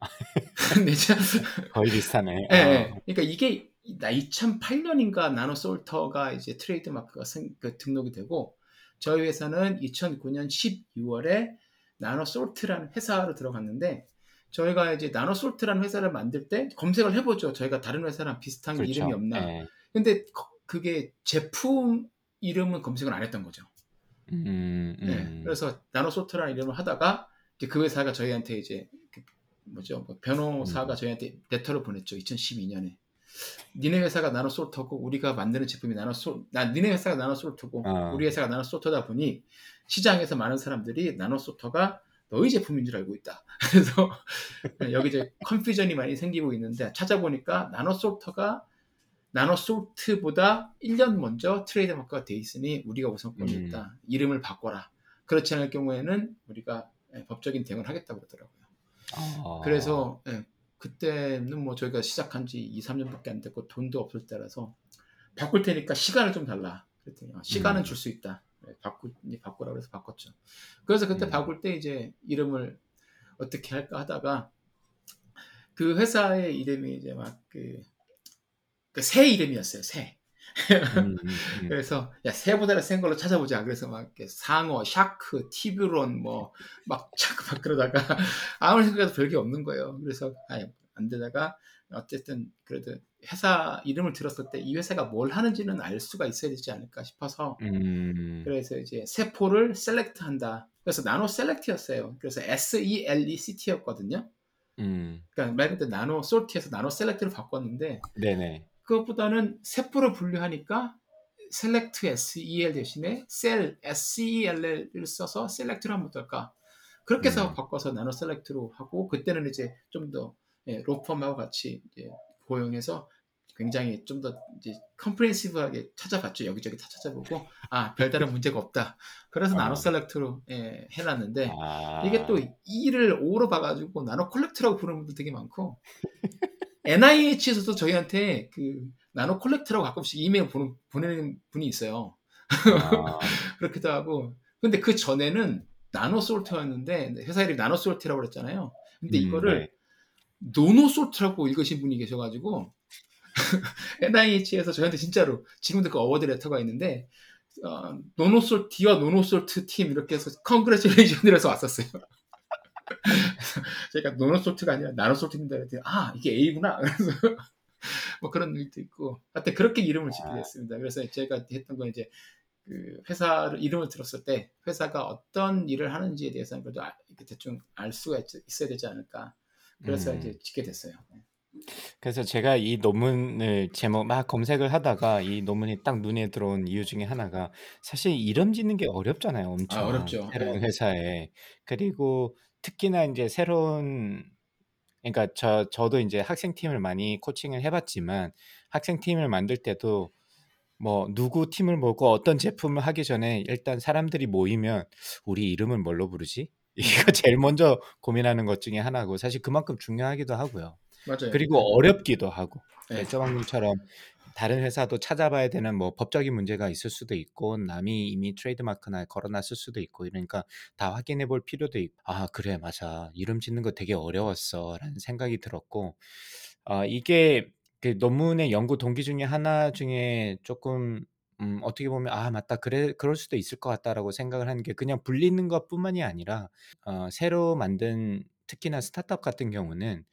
거의 비슷하네.
예,
어.
예. 그러니까 이게 2008년인가 나노 솔터가 이제 trademark가 생- 그 등록이 되고 저희 회사는 2009년 12월에 나노 솔트라는 회사로 들어갔는데 저희가 이제 나노 솔트라는 회사를 만들 때 검색을 해보죠. 저희가 다른 회사랑 비슷한
그렇죠.
이름이 없나.
예.
근데 거- 그게 제품 이름은 검색을 안 했던 거죠.
음,
네,
음.
그래서 나노 솔트라는 이름을 하다가 이제 그 회사가 저희한테 이제 그 뭐죠 뭐 변호사가
음.
저희한테 letter를 보냈죠 2012년에 니네 회사가 나노 솔트고 우리가 만드는 제품이 나노 솔 나 니네 회사가 나노 솔트고
어.
우리 회사가 나노 솔터다 보니 시장에서 많은 사람들이 나노 솔터가 너희 제품인 줄 알고 있다. 그래서 여기저기 confusion이 많이 생기고 있는데 찾아보니까 나노 솔터가 나노 솔트보다 1년 먼저 trademark가 돼 있으니 우리가 우선권이
음.
있다. 이름을 바꿔라. 그렇지 않을 경우에는 우리가 예, 법적인 대응을 하겠다고 그러더라고요.
어.
그래서 예, 그때는 뭐 저희가 시작한 지 2, 3년밖에 안 됐고 돈도 없을 때라서 바꿀 테니까 시간을 좀 달라. 그랬더니 아, 시간은
음.
줄수 있다. 예, 바꾸 바꾸라 그래서 바꿨죠. 그래서 그때
음.
바꿀 때 이제 이름을 어떻게 할까 하다가 그 회사의 이름이 이제 막 그 그 새 이름이었어요. 새.
음, 음, 음.
그래서 야 새보다는 센 걸로 찾아보자. 그래서 막 상어, shark, tiburón 뭐막 자꾸 막 그러다가 아무리 생각해도 별게 없는 거예요. 그래서 아예 안 되다가 어쨌든 그래도 회사 이름을 들었을 때 이 회사가 뭘 하는지는 알 수가 있어야 되지 않을까 싶어서
음.
그래서 이제 세포를 select한다. 그래서 NanoSelect였어요. 그래서 S E L E C T였거든요.
음.
그러니까 말 그대로 NanoSort에서 NanoSelect를 바꿨는데
네네.
그것보다는 세포를 분류하니까 셀렉트 SEL 대신에 셀 SEL을 써서 셀렉트를 하면 어떨까? 그렇게 해서
음.
바꿔서 NanoCellect로 하고 그때는 이제 좀더 예, 로펌하고 같이 이제 고용해서 굉장히 좀 더 이제 comprehensive하게 찾아봤죠. 여기저기 다 찾아보고 아 별다른 문제가 없다. 그래서
어.
NanoCellect로 예, 해놨는데
아.
이게 또 E를 O로 봐가지고 NanoCollect라고 부르는 분들 되게 많고 NIH에서도 저희한테 그 NanoCollect라고 가끔씩 이메일 보는, 보내는 분이 있어요.
아.
그렇기도 하고 근데 그 전에는 NanoSort였는데 회사 이름이 NanoSort라고 그랬잖아요. 근데
음,
이거를
네.
NonoSort라고 읽으신 분이 계셔가지고 NIH에서 저희한테 진짜로 지금도 그 award letter가 있는데 어, NonoSort와 NonoSort 팀 이렇게 해서 congratulation이라서 왔었어요. 저희가 노노솔트가 아니라 나노솔트입니다. 그랬더니 아 이게 A구나. 그래서 뭐 그런 일도 있고 하여튼 그렇게 이름을 짓게 됐습니다. 그래서 제가 했던 건 이제 그 회사를 이름을 들었을 때 회사가 어떤 일을 하는지에 대해서는 그래도 아, 대충 알 수가 있, 어야 되지 않을까. 그래서
음.
이제 짓게 됐어요. 네.
그래서 제가 이 논문을 제목 막 검색을 하다가 이 논문이 딱 눈에 들어온 이유 중에 하나가 사실 이름 짓는 게 어렵잖아요, 엄청.
아, 어렵죠.
새로운
네.
회사에. 그리고 특히나 이제 새로운 그러니까 저 저도 이제 학생팀을 많이 코칭을 해봤지만 학생팀을 만들 때도 뭐 누구 팀을 모고 어떤 제품을 하기 전에 일단 사람들이 모이면 우리 이름을 뭘로 부르지? 이거 제일 먼저 고민하는 것 중에 하나고 사실 그만큼 중요하기도 하고요.
맞아요.
그리고 어렵기도 하고
네.
일조방님처럼 다른 회사도 찾아봐야 되는 뭐 법적인 문제가 있을 수도 있고 남이 이미 트레이드마크나 걸어놨을 수도 있고 이러니까 다 확인해 볼 필요도 있고 아 그래 맞아 이름 짓는 거 되게 어려웠어 라는 생각이 들었고 아 이게 그 논문의 연구 동기 중에 하나 중에 조금 음 어떻게 보면 '아 맞다. 그래 그럴 수도 있을 것 같다.'라고 생각을 하는 게 그냥 불리는 것뿐만이 아니라 어 새로 만든 특히나 스타트업 같은 경우는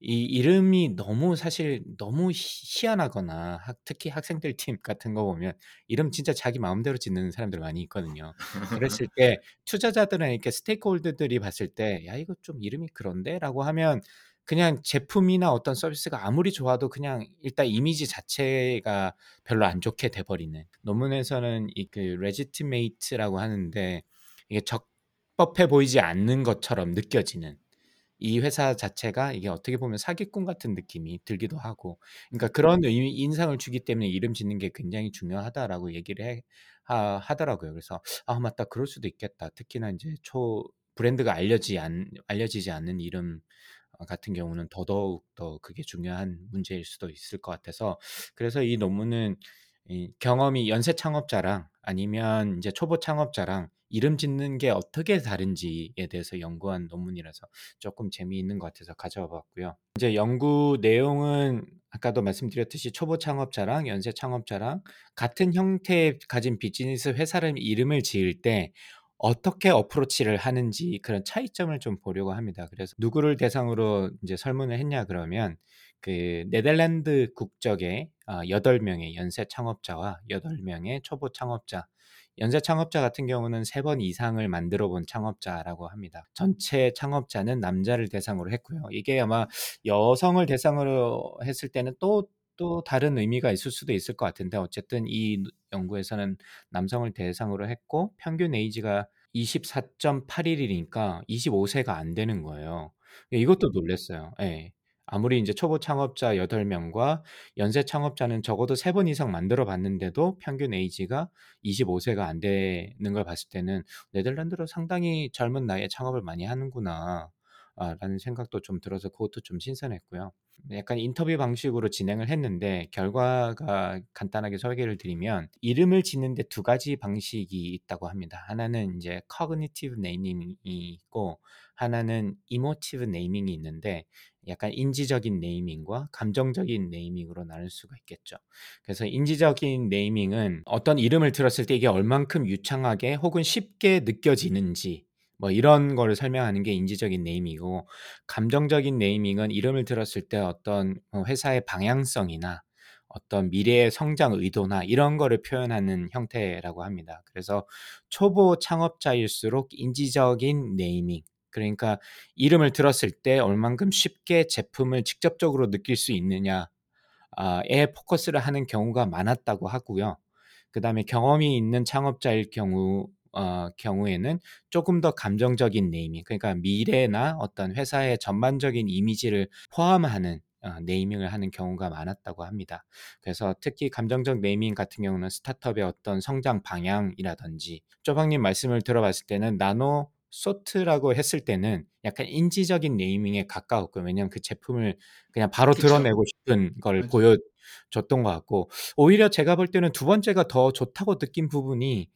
이 이름이 너무 사실 너무 희 희한하거나 학 특히 학생들 팀 같은 거 보면 이름 진짜 자기 마음대로 짓는 사람들 많이 있거든요. 그랬을 때 투자자들은 이렇게 스테이크홀더들이 봤을 때 '야 이거 좀 이름이 그런데?'라고 하면 그냥 제품이나 어떤 서비스가 아무리 좋아도 그냥 일단 이미지 자체가 별로 안 좋게 돼 버리는. 논문에서는 이 그 legitimate라고 하는데 이게 적법해 보이지 않는 것처럼 느껴지는 이 회사 자체가 이게 어떻게 보면 사기꾼 같은 느낌이 들기도 하고 그러니까 그런 의 인상을 주기 때문에 이름 짓는 게 굉장히 중요하다라고 얘기를 해 하 하더라고요. 그래서 '아 맞다. 그럴 수도 있겠다.' 특히나 인제 초 브랜드가 알려지 않 알려지지 않는 이름 어 같은 경우는 더더욱 더 그게 중요한 문제일 수도 있을 것 같아서 그래서 이 논문은 이 경험이 연쇄 창업자랑 아니면 인제 초보 창업자랑 이름 짓는 게 어떻게 다른지에 대해서 연구한 논문이라서 쪼끔 재미있는 것 같아서 가져와 봤고요. 이제 연구 내용은 아까도 말씀드렸듯이 초보 창업자랑 연쇄 창업자랑 같은 형태의 가진 비즈니스 회사를 이름을 지을 때 어떻게 어프로치를 하는지 그런 차이점을 좀 보려고 합니다. 그래서 누구를 대상으로 인제 설문을 했냐 그러면 그 네덜란드 국적의 어8 명의 연쇄 창업자와 8 명의 초보 창업자 연쇄 창업자 같은 경우는 3번 이상을 만들어 본 창업자라고 합니다. 전체 창업자는 남자를 대상으로 했고요. 이게 아마 여성을 대상으로 했을 때는 또 또 다른 의미가 있을 수도 있을 것 같은데 어쨌든 이 연구에서는 남성을 대상으로 했고 평균 에이지가 24.8 일이니까 25세가 안 되는 거예요. 이것도 놀랐어요. 예. 아무리 인제 초보 창업자 8 명과 연쇄 창업자는 적어도 3번 이상 만들어 봤는데도 평균 에이지가 25세가 안 되는 걸 봤을 때는 '네덜란드로 상당히 젊은 나이에 창업을 많이 하는구나.' 아 라는 생각도 좀 들어서 그것도 좀 신선했고요. 약간 인터뷰 방식으로 진행을 했는데 결과가 간단하게 설계를 드리면 이름을 짓는 데 두 가지 방식이 있다고 합니다. 하나는 인제 cognitive naming이 있고 하나는 emotive naming이 있는데 약간 인지적인 네이밍과 감정적인 네이밍으로 나눌 수가 있겠죠. 그래서 인지적인 네이밍은 어떤 이름을 들었을 때 이게 얼만큼 유창하게 혹은 쉽게 느껴지는지 뭐 이런 거를 설명하는 게 인지적인 네이밍이고 감정적인 네이밍은 이름을 들었을 때 어떤 어 회사의 방향성이나 어떤 미래의 성장 의도나 이런 거를 표현하는 형태라고 합니다. 그래서 초보 창업자일수록 인지적인 네이밍 그러니까 이름을 들었을 때 얼만큼 쉽게 제품을 직접적으로 느낄 수 있느냐 아에 포커스를 하는 경우가 많았다고 하고요. 그 다음에 경험이 있는 창업자일 경우 어 경우에는 쪼금 더 감정적인 네이밍 그러니까 미래나 어떤 회사의 전반적인 이미지를 포함하는 어, 네이밍을 하는 경우가 많았다고 합니다. 그래서 특히 감정적 네이밍 같은 경우는 스타트업의 어떤 성장 방향이라든지 쪼박님 말씀을 들어봤을 때는 나노 소트라고 했을 때는 약간 인지적인 네이밍에 가까웠고요. 왜냐하면 그 제품을 그냥 바로
그쵸.
드러내고 싶은 걸. 보여줬던 것 같고 오히려 제가 볼 때는 두 번째가 더 좋다고 느낀 부분이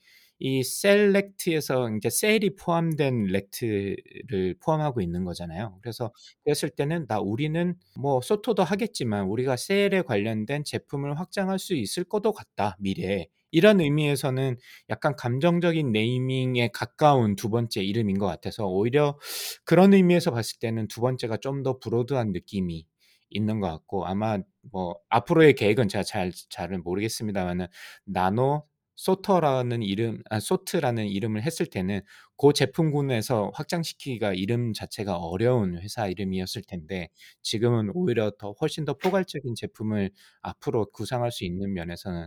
이 셀렉트에서 인제 셀이 포함된 렉트를 포함하고 있는 거잖아요. 그래서 그랬을 때는 나 우리는 뭐 소토도 하겠지만 우리가 셀에 관련된 제품을 확장할 수 있을 것도 같다 미래에. 이런 의미에서는 약간 감정적인 네이밍에 가까운 두 번째 이름인 것 같아서 오히려 그런 의미에서 봤을 때는 두 번째가 좀 더 브로드한 느낌이 있는 것 같고 아마 뭐 앞으로의 계획은 제가 잘 잘은 모르겠습니다마는 나노 소터라는 이름 아 소트라는 이름을 했을 때는 고 제품군에서 확장시키기가 이름 자체가 어려운 회사 이름이었을 텐데 지금은 오히려 더 훨씬 더 포괄적인 제품을 앞으로 구상할 수 있는 면에서는 어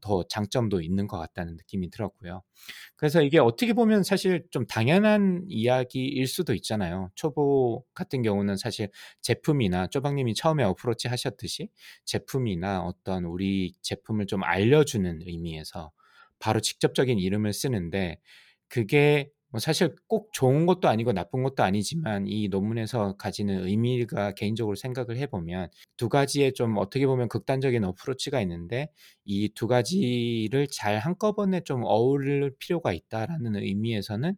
더 장점도 있는 것 같다는 느낌이 들었고요. 그래서 이게 어떻게 보면 사실 좀 당연한 이야기일 수도 있잖아요. 초보 같은 경우는 사실 제품이나 쪼박님이 처음에 어프로치 하셨듯이 제품이나 어떤 우리 제품을 좀 알려주는 의미에서 바로 직접적인 이름을 쓰는데 그게 뭐 사실 꼭 좋은 것도 아니고 나쁜 것도 아니지만 이 논문에서 가지는 의미가 개인적으로 생각을 해 보면 두 가지의 좀 어떻게 보면 극단적인 어프로치가 있는데 이 두 가지를 잘 한꺼번에 좀 어우를 필요가 있다라는 의미에서는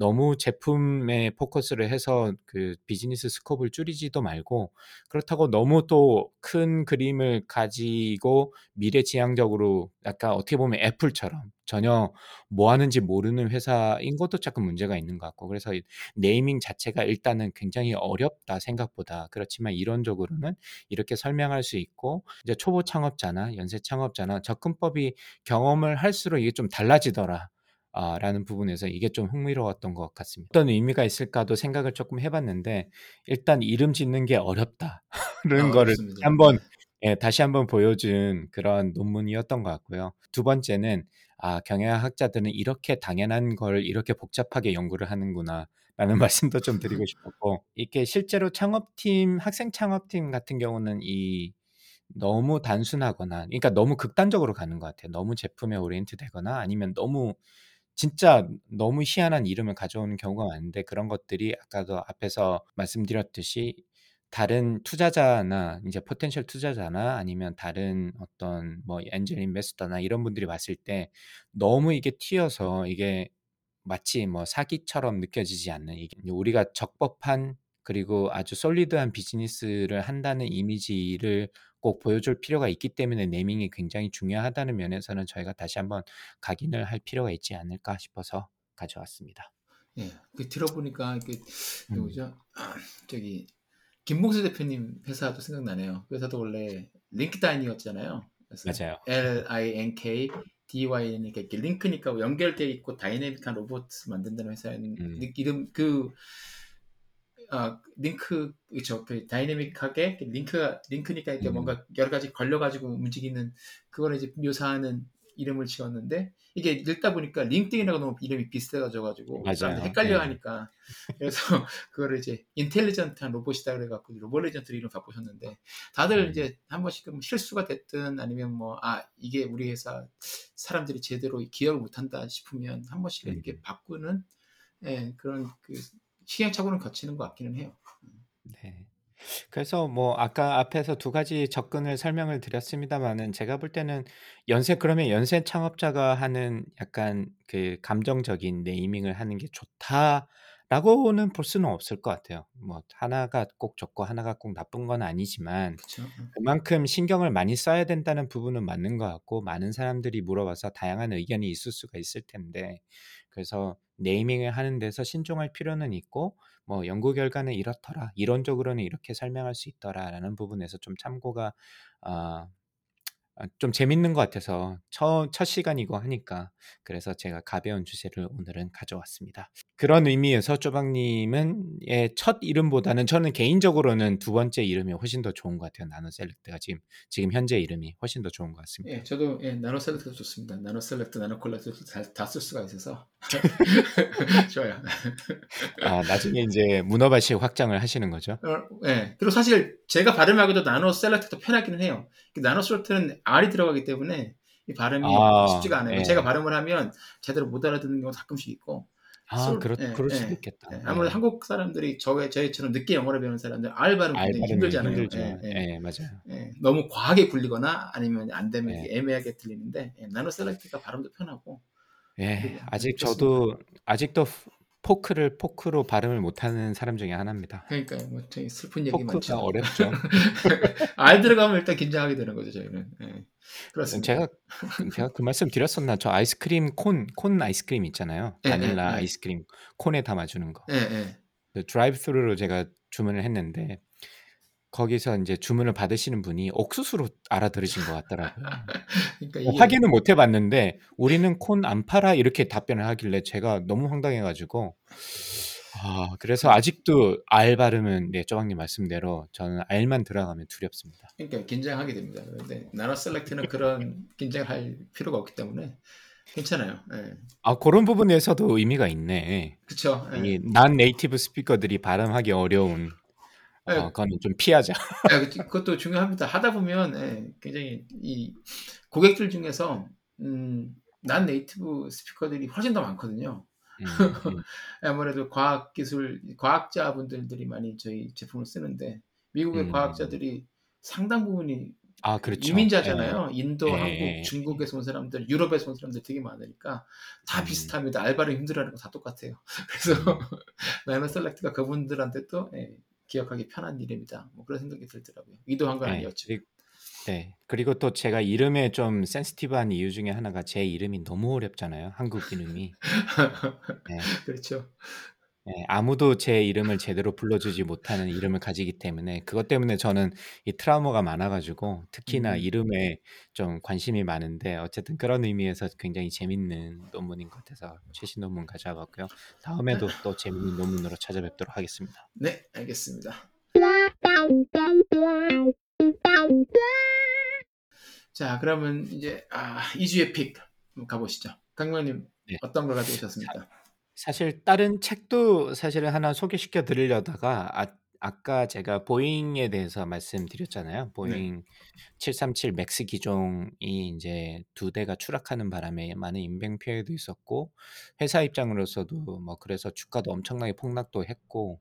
너무 제품에 포커스를 해서 그 비즈니스 스코프를 줄이지도 말고 그렇다고 너무 또 큰 그림을 가지고 미래지향적으로 약간 어떻게 보면 애플처럼 전혀 뭐 하는지 모르는 회사인 것도 쪼끔 문제가 있는 것 같고 그래서 이 네이밍 자체가 일단은 굉장히 어렵다 생각보다. 그렇지만 이론적으로는 이렇게 설명할 수 있고 이제 초보 창업자나 연쇄 창업자나 접근법이 경험을 할수록 이게 좀 달라지더라. 아 라는 부분에서 이게 좀 흥미로웠던 것 같습니다. 어떤 의미가 있을까도 생각을 쪼끔 해 봤는데 일단 '이름 짓는 게 어렵다.'는
아
거를. 한번
네.
예 다시 한번 보여준 그런 논문이었던 것 같고요. 두 번째는 '아 경영학자들은 이렇게 당연한 걸 이렇게 복잡하게 연구를 하는구나.'라는 말씀도 좀 드리고 싶었고 이게 실제로 창업팀 학생 창업팀 같은 경우는 이 너무 단순하거나 그러니까 너무 극단적으로 가는 것 같아요. 너무 제품에 orient 되거나 아니면 너무 진짜 너무 희한한 이름을 가져오는 경우가 많은데 그런 것들이 아까도 앞에서 말씀드렸듯이 다른 투자자나 인제 potential 투자자나 아니면 다른 어떤 뭐 angel investor나 이런 분들이 봤을 때 너무 이게 튀어서 이게 마치 뭐 사기처럼 느껴지지 않는 이게 우리가 적법한 그리고 아주 솔리드한 비즈니스를 한다는 이미지를 꼭 보여줄 필요가 있기 때문에 네이밍이 굉장히 중요하다는 면에서는 저희가 다시 한번 각인을 할 필요가 있지 않을까 싶어서 가져왔습니다.
예. 그 들어보니까 그
음.
누구죠? 저기 김봉수 대표님 회사도 생각나네요. 그 회사도 원래 링크다인이었잖아요.
맞아요.
L-I-N-K-D-Y-N이니까 이렇게 링크니까 연결돼 있고 다이내믹한 로봇을 만든다는 회사는
음.
이름 그 아 링크 그쵸 그 다이내믹하게 링크가 링크니까 이렇게
음.
뭔가 여러 가지 걸려 가지고 움직이는 그거를 이제 묘사하는 이름을 지었는데 이게 읽다 보니까 링크드인하고 너무 이름이 비슷해져 가지고 사람들이
맞아요.
헷갈려
예.
하니까 그래서 그거를 이제 인텔리전트한 로봇이다 그래 갖고 로볼리전트로 이름 바꾸셨는데 다들
음.
이제 한 번씩 뭐 실수가 됐든 아니면 뭐 '아 이게 우리 회사 사람들이 제대로 기억을 못 한다.' 싶으면 한 번씩
음.
이렇게 바꾸는 예 그런 그 시행착오는 거치는 것 같기는 해요. 음.
네. 그래서 뭐 아까 앞에서 두 가지 접근을 설명을 드렸습니다마는 제가 볼 때는 연쇄 그러면 '연쇄 창업자가 하는 약간 그 감정적인 네이밍을 하는 게 좋다.'라고는 볼 수는 없을 것 같아요. 뭐 하나가 꼭 좋고 하나가 꼭 나쁜 건 아니지만
그쵸. 음.
그만큼 신경을 많이 써야 된다는 부분은 맞는 것 같고 많은 사람들이 물어봐서 다양한 의견이 있을 수가 있을 텐데 그래서 네이밍을 하는 데서 신중할 필요는 있고 뭐 "연구 결과는 이렇더라. 이론적으로는 이렇게 설명할 수 있더라."라는 부분에서 좀 참고가 아아좀 재밌는 것 같아서 처첫 시간이고 하니까 그래서 제가 가벼운 주제를 오늘은 가져왔습니다. 그런 의미에서 쪼박님은 의첫 이름보다는 저는 개인적으로는 두 번째 이름이 훨씬 더 좋은 것 같아요. 나노 셀렉트가 지금 지금 현재 이름이 훨씬 더 좋은 것 같습니다.
예, 저도 예, NanoCellect가 좋습니다. NanoCellect, NanoCollect 다 쓸 수가 있어서 좋아요.
아 나중에 이제 문어발식 확장을 하시는 거죠?
어, 예. 그리고 사실 제가 발음하기도 NanoCellect가 편하기는 해요. NanoSort는 R이 들어가기 때문에 이 발음이
아,
쉽지가 않아요.
예.
제가 발음을 하면 제대로 못 알아듣는 경우가 가끔씩 있고.
아
솔-
그렇
예,
그럴
예,
수도 있겠다.
예. 아무래도
예.
한국 사람들이 저 저희처럼 늦게 영어를 배우는 사람들 R 발음
R
굉장히
발음이
힘들잖아요.
힘들죠.
예, 예.
예, 맞아요.
예, 너무 과하게 굴리거나 아니면 안 되면
예.
이게 애매하게 들리는데 예, NanoCellect가 발음도 편하고
예. 아직
그렇습니다.
저도 아직도 포크를 포크로 발음을 못하는 사람 중에 하나입니다.
그러니까 뭐 되게 슬픈 얘기
포크가
많죠.
어렵죠.
R 들어가면 일단 긴장하게 되는 거죠 저희는. 예. 그렇습니다.
제가 제가 그 말씀 드렸었나? 저 아이스크림 콘 콘 아이스크림 있잖아요.
예,
바닐라
예, 예.
아이스크림 콘에 담아주는 거.
예, 예.
그 드라이브 스루로 제가 주문을 했는데 거기서 이제 주문을 받으시는 분이 옥수수로 알아들으신 것 같더라고요.
그러니까
뭐
이게
확인은 못 해 봤는데 우리는 corn 안 팔아 이렇게 답변을 하길래 제가 너무 황당해 가지고 아 그래서 아직도 R 발음은 네 쪼박님 말씀대로 저는 R만 들어가면 두렵습니다.
그러니까 긴장하게 됩니다. 그런데 NanoCellect는 그런 긴장을 할 필요가 없기 때문에 괜찮아요. 예.
아 그런 부분에서도 의미가 있네.
그렇죠. 예.
이난 네이티브 스피커들이 발음하기 어려운
예.
어, 그거는 좀 피하자.
예, 그- 그것도 중요합니다. 하다 보면 예, 굉장히 이 고객들 중에서 음, 난 네이티브 스피커들이 훨씬 더 많거든요.
음, 음,
아무래도 과학 기술 과학자분들이 많이 저희 제품을 쓰는데 미국의
음.
과학자들이 상당 부분이
아 그렇죠.
이민자잖아요. 인도,
예,
한국,
예.
중국에서 온 사람들, 유럽에서 온 사람들 되게 많으니까 다
음.
비슷합니다. R 발음을 힘들어하는 거 다 똑같아요. 그래서 NanoCellect가 그분들한테 또 예, 기억하기 편한 이름이다. 뭐 그런 생각이 들더라고요. 의도한 건
네,
아니었죠.
그리- 네. 그리고 또 제가 이름에 좀 센시티브한 이유 중에 하나가 제 이름이 너무 어렵잖아요. 한국 이름이. 네.
그렇죠.
네, 아무도 제 이름을 제대로 불러주지 못하는 이름을 가지기 때문에 그것 때문에 저는 이 트라우마가 많아 가지고 특히나
음.
이름에 좀 관심이 많은데 어쨌든 그런 의미에서 굉장히 재밌는 논문인 것 같아서 최신 논문 가져와 봤고요. 다음에도 또 재밌는 논문으로 찾아뵙도록 하겠습니다.
네, 알겠습니다. 자, 그러면 이제 아, 2주의 픽 가보시죠. 강명님
네.
어떤 걸 가지고 오셨습니까?
사실 다른 책도 사실은 하나 소개시켜 드리려다가 아, 아까 제가 보잉에 대해서 말씀드렸잖아요. 보잉 737 맥스 기종이 이제 두 대가 추락하는 바람에 많은 인명 피해도 있었고 회사 입장으로서도 뭐 그래서 주가도 엄청나게 폭락도 했고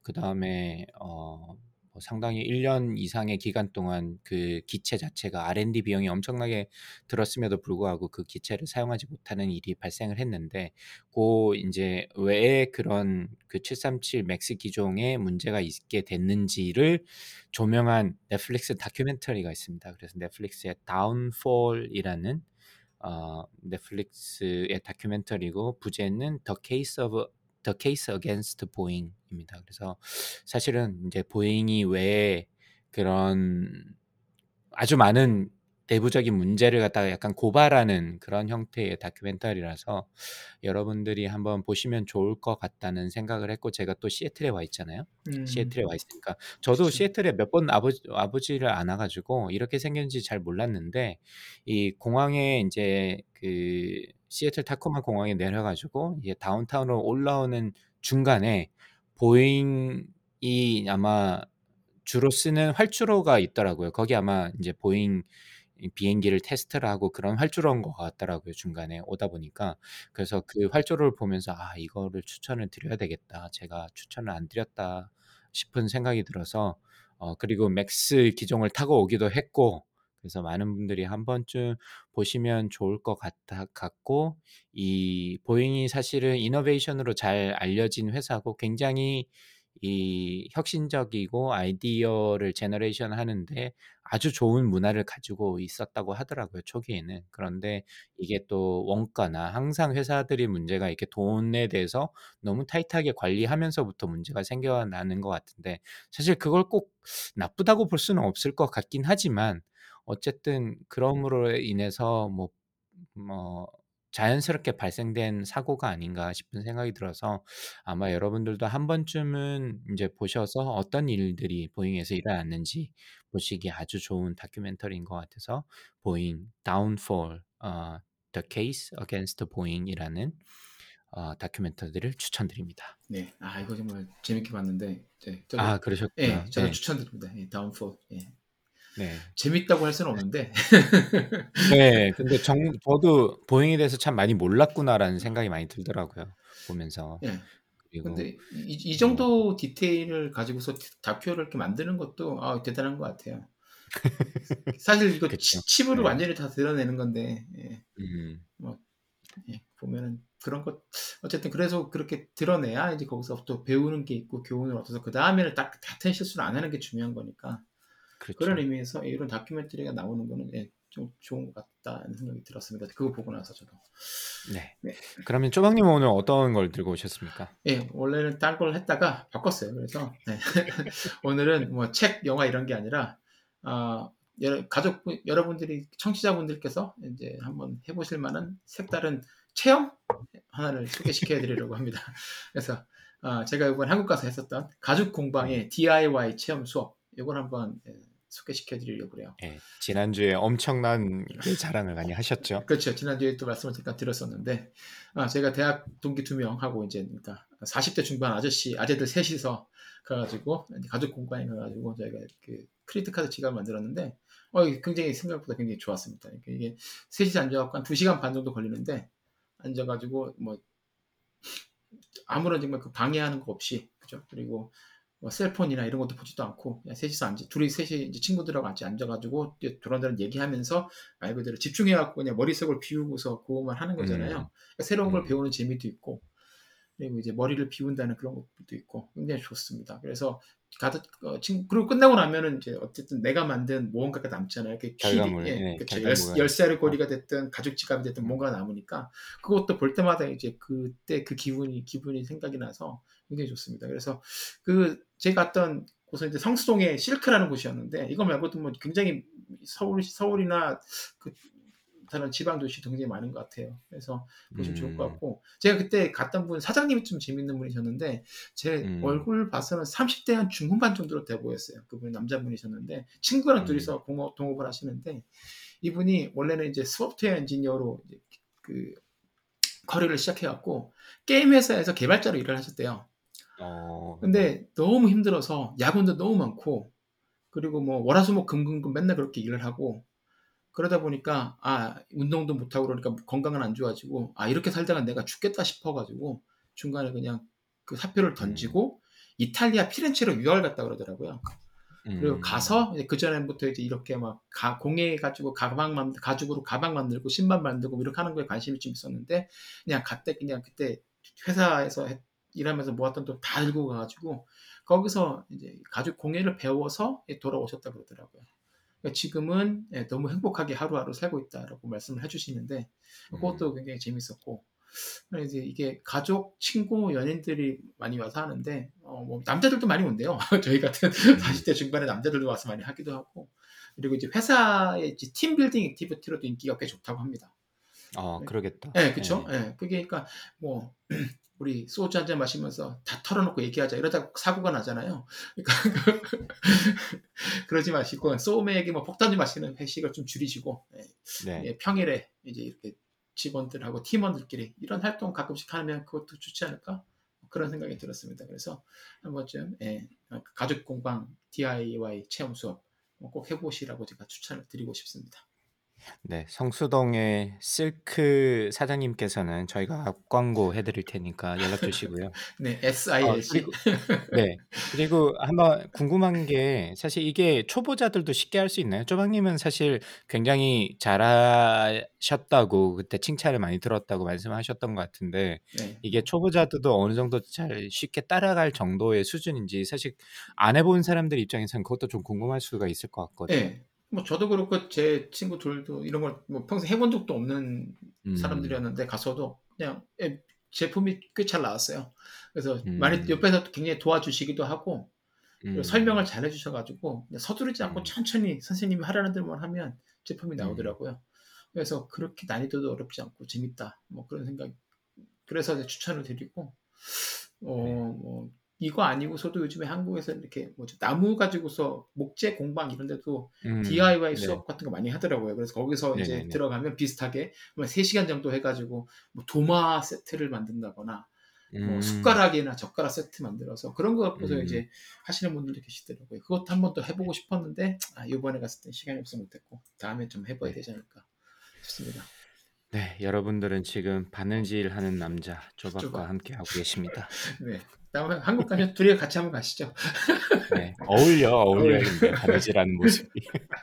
그 다음에 어, 뭐 상당히 1년 이상의 기간 동안 그 기체 자체가 R&D 비용이 엄청나게 들었음에도 불구하고 그 기체를 사용하지 못하는 일이 발생을 했는데 고 이제 왜 그런 그 737 맥스 기종에 문제가 있게 됐는지를 조명한 넷플릭스 다큐멘터리가 있습니다. 그래서 넷플릭스의 Downfall이라는 어, 넷플릭스의 다큐멘터리고 부제는 The Case of The Case Against Boeing입니다. 그래서 사실은 이제 보잉이 왜 그런 아주 많은 내부적인 문제를 갖다가 약간 고발하는 그런 형태의 다큐멘터리라서 여러분들이 한번 보시면 좋을 것 같다는 생각을 했고 제가 또 시애틀에 와 있잖아요.
음,
시애틀에 와 있으니까 저도
그렇죠.
시애틀에 몇 번 아버지 아버지를 안 와가지고 이렇게 생겼는지 잘 몰랐는데 이 공항에 이제 그 시애틀 타코마 공항에 내려가지고 이제 다운타운으로 올라오는 중간에 보잉이 아마 주로 쓰는 활주로가 있더라고요. 거기 아마 이제 보잉 이 비행기를 테스트를 하고 그런 활주로인 것 같더라고요. 중간에 오다 보니까 그래서 그 활주로를 보면서 아 이거를 추천을 드려야 되겠다. 제가 추천을 안 드렸다 싶은 생각이 들어서 어 그리고 맥스 기종을 타고 오기도 했고 그래서 많은 분들이 한 번쯤 보시면 좋을 것 같아 같고 이 보잉이 사실은 innovation으로 잘 알려진 회사고 굉장히 이 혁신적이고 아이디어를 generation 하는데 아주 좋은 문화를 가지고 있었다고 하더라고요, 초기에는. 그런데 이게 또 원가나 항상 회사들이 문제가 이렇게 돈에 대해서 너무 타이트하게 관리하면서부터 문제가 생겨나는 것 같은데 사실 그걸 꼭 나쁘다고 볼 수는 없을 것 같긴 하지만 어쨌든 그럼으로 인해서 뭐 뭐 자연스럽게 발생된 사고가 아닌가 싶은 생각이 들어서 아마 여러분들도 한 번쯤은 이제 보셔서 어떤 일들이 보잉에서 일어났는지 보시기 아주 좋은 다큐멘터리인 것 같아서 보잉 Downfall, 어, The Case Against Boeing이라는 어, 다큐멘터리를 추천드립니다.
네, 아 이거 정말 재밌게 봤는데, 네, 저도,
아 그러셨구나.
예, 저도
네.
추천드립니다. 예, Downfall. 예.
네.
재밌다고 할 수는 없는데,
네, 근데 정, 저도 보잉에 대해서 참 많이 몰랐구나라는 생각이 많이 들더라고요. 보면서.
예.
그리고
근데 이, 이 정도 디테일을 가지고서 다큐를 이렇게 만드는 것도 아, 대단한 것 같아요. 사실 이거
그쵸.
칩으로
네.
완전히 다 드러내는 건데, 예,
음,
예, 보면은 그런 것 어쨌든 그래서 그렇게 드러내야 이제 거기서 또 배우는 게 있고 교훈을 얻어서 그 다음에는 딱 같은 실수를 안 하는 게 중요한 거니까
그렇죠.
그런 의미에서 이런 다큐멘터리가 나오는 거는 예, 좀 좋은 것 같다는 생각이 들었습니다. 그거 보고 나서 저도
네.
네.
그러면 쪼박님 오늘 어떤 걸 들고 오셨습니까?
예 원래는 딴 걸 했다가 바꿨어요. 그래서 네. 오늘은 뭐 책, 영화 이런 게 아니라 아 여러, 가족 여러분들이 청취자분들께서 이제 한번 해보실 만한 색다른 체험 하나를 소개시켜 드리려고 합니다. 그래서 아, 제가 이번 한국 가서 했었던 가죽 공방의 DIY 체험 수업 이걸 한번 예, 소개시켜 드리려고 그래요.
네, 지난주에 엄청난 그 자랑을 많이 하셨죠.
그렇죠. 지난주에 또 말씀을 잠깐 드렸었는데, 아, 제가 대학 동기 두 명하고 이제, 그러니까 40대 중반 아저씨, 아재들 셋이서 가가지고, 가죽 공방에 가가지고, 저희가 그 credit card 지갑을 만들었는데, 어, 굉장히 생각보다 굉장히 좋았습니다. 그러니까 이게 셋이서 앉아갖고 한 2시간 반 정도 걸리는데, 앉아가지고, 뭐, 아무런 정말 그 방해하는 거 없이, 그죠? 그리고 뭐 cell phone이나 이런 것도 보지도 않고, 그냥 셋이서 앉아, 둘이 셋이 이제 친구들하고 같이 앉아가지고, 도란도란 얘기하면서, 말 그대로 집중해갖고 그냥 머릿속을 비우고서 그것만 하는 거잖아요.
음.
그러니까 새로운 걸
음.
배우는 재미도 있고, 그리고 이제 머리를 비운다는 그런 것도 있고, 굉장히 좋습니다. 그래서 가득, 어, 친- 그리고 끝나고 나면은 이제 어쨌든 내가 만든 무언가가 남잖아요. 이렇게
결과물,
키, 예,
네,
그쵸.
결과물가
열, 쌀의 고리가 됐든 가죽 지갑이 됐든 뭔가 남으니까 그것도 볼 때마다 이제 그때 그 기분이 기분이 생각이 나서 굉장히 좋습니다. 그래서 그 제가 갔던 곳은 이제 성수동의 실크라는 곳이었는데 이거 말고도 뭐 굉장히 서울 서울이나 그 다른 지방 도시도 굉장히 많은 것 같아요. 그래서 보시면 좋을 것
음.
같고 제가 그때 갔던 분 사장님이 좀 재밌는 분이셨는데 제
음.
얼굴 봐서는 30대 한 중후반 정도로 돼 보였어요. 그분이 남자분이셨는데 친구랑
음.
둘이서 공업, 동업을 하시는데 이분이 원래는 이제 소프트웨어 엔지니어로 이제 그 커리를 시작해갖고 게임 회사에서 개발자로 일을 하셨대요.
어,
근데 너무 힘들어서 야근도 너무 많고 그리고 뭐 월화수목 금금금 맨날 그렇게 일을 하고 그러다 보니까 아 운동도 못 하고 그러니까 건강은 안 좋아지고 아 이렇게 살다가 내가 죽겠다 싶어가지고 중간에 그냥 그 사표를 던지고 이탈리아 피렌체로 유학을 갔다 그러더라고요. 그리고
음.
가서 그 전에부터 이제 이렇게 막 가, 공예 가지고 가방 만 가죽으로 가방 만들고 신발 만들고 뭐 이렇게 하는 거에 관심이 좀 있었는데 그냥 그때 그냥 그때 회사에서 했- 일하면서 모았던 돈 다 들고 가가지고 거기서 이제 가죽 공예를 배워서 돌아오셨다 그러더라고요. 그러니까 지금은 예, 너무 행복하게 하루하루 살고 있다라고 말씀을 해주시는데 그것도 굉장히 재밌었고 그래서 이제 이게 가족, 친구, 연인들이 많이 와서 하는데 어, 뭐 남자들도 많이 온대요. 저희 같은 40대 중반의 남자들도 와서 많이 하기도 하고 그리고 이제 회사의 이제 team building activity로도 인기가 꽤 좋다고 합니다.
어, 그러겠다.
네, 그렇죠.
네.
예, 그게 그러니까 뭐 우리 소주 한 잔 마시면서 다 털어놓고 얘기하자 이러다 사고가 나잖아요. 그러니까 그러지 마시고 소맥이 뭐 폭탄주 마시는 회식을 좀 줄이시고 예,
네.
예, 평일에 이제 이렇게 직원들하고 팀원들끼리 이런 활동 가끔씩 하면 그것도 좋지 않을까 그런 생각이 들었습니다. 그래서 한 번쯤 예, 가족 공방 DIY 체험 수업 꼭 해보시라고 제가 추천을 드리고 싶습니다.
네, 성수동의 실크 사장님께서는 저희가 앞 광고 해 드릴 테니까 연락 주시고요.
네,
어,
SILC.
그리고 네, 그리고 한번 궁금한 게 사실 이게 초보자들도 쉽게 할 수 있나요? 쪼박님은 사실 굉장히 잘하셨다고 그때 칭찬을 많이 들었다고 말씀하셨던 것 같은데
네.
이게 초보자들도 어느 정도 잘 쉽게 따라갈 정도의 수준인지 사실 안 해 본 사람들 입장에서는 그것도 좀 궁금할 수가 있을 것 같거든요.
네. 뭐 저도 그렇고 제 친구들도 이런 걸 뭐 평생 해본 적도 없는
음,
사람들이었는데 가서도 그냥 예, 제품이 꽤 잘 나왔어요. 그래서
음.
많이 옆에서 굉장히 도와주시기도 하고
음,
설명을 잘 해주셔가지고 서두르지 않고
음.
천천히 선생님이 하라는 대로만 하면 제품이
음.
나오더라고요. 그래서 그렇게 난이도도 어렵지 않고 재밌다. 뭐 그런 생각. 그래서 추천을 드리고 어,
네.
뭐 이거 아니고서도 요즘에 한국에서 이렇게 뭐죠 나무 가지고서 목재 공방 이런 데도
음,
DIY
네.
수업 같은 거 많이 하더라고요. 그래서 거기서 이제
네네네.
들어가면 비슷하게 뭐 3시간 정도 해가지고 뭐 도마 세트를 만든다거나 뭐
음,
숟가락이나 젓가락 세트 만들어서 그런 거 갖고서
음.
이제 하시는 분들도 계시더라고요. 그것도 한 번 더 해보고 싶었는데 아, 이번에 갔을 때 시간이 없어 못했고 다음에 좀 해봐야
네.
되지 않을까 싶습니다.
네, 여러분들은 지금 바느질하는 남자. 조박과 함께 하고 계십니다.
네. 다음에 한국 가면 둘이 같이 한번 가시죠.
네, 어울려 어울려야겠네 바느질하는 모습이.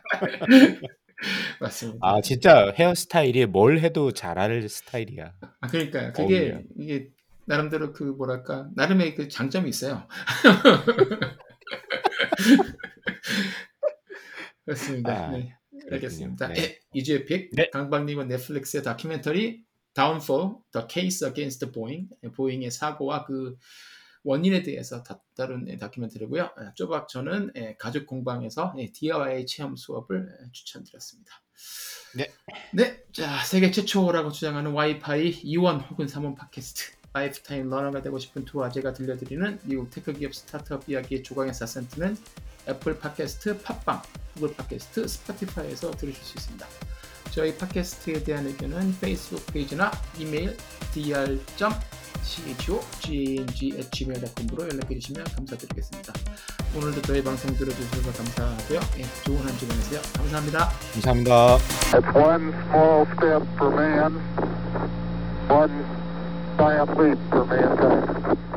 맞습니다.
아 진짜 헤어스타일이 뭘 해도 잘할 스타일이야.
아, 그러니까요. 그게
어울려요.
이게 나름대로 그 뭐랄까 나름의 그 장점이 있어요. 그렇습니다.
아,
네. 알겠습니다.
네.
예, 이주의 pick
네.
강박님은 넷플릭스의 다큐멘터리 Downfall: The Case Against Boeing 예, 보잉의 사고와 그 원인에 대해서 다, 다룬 예, 다큐멘터리고요. 예, 쪼박 저는 예, 가죽 공방에서 예, DIY 체험 수업을 예, 추천드렸습니다.
네.
네, 자 세계 최초라고 주장하는 와이파이 2원 혹은 3원 팟캐스트 lifetime learner가 되고 싶은 두 아재가 들려드리는 미국 tech 기업 스타트업 이야기의 조강의 4센트는 애플 팟캐스트, 팟빵, 구글 팟캐스트, 스포티파이에서 들으실 수 있습니다. 저희 팟캐스트에 대한 의견은 페이스북 페이지나 이메일 dr.chogang@gmail.com으로 연락해 주시면 감사드리겠습니다. 오늘도 저희 방송 들어주셔서 감사하고요. 예, 좋은 한 주 보내세요. 감사합니다.
감사합니다.
It's one small step for man, one giant leap for mankind.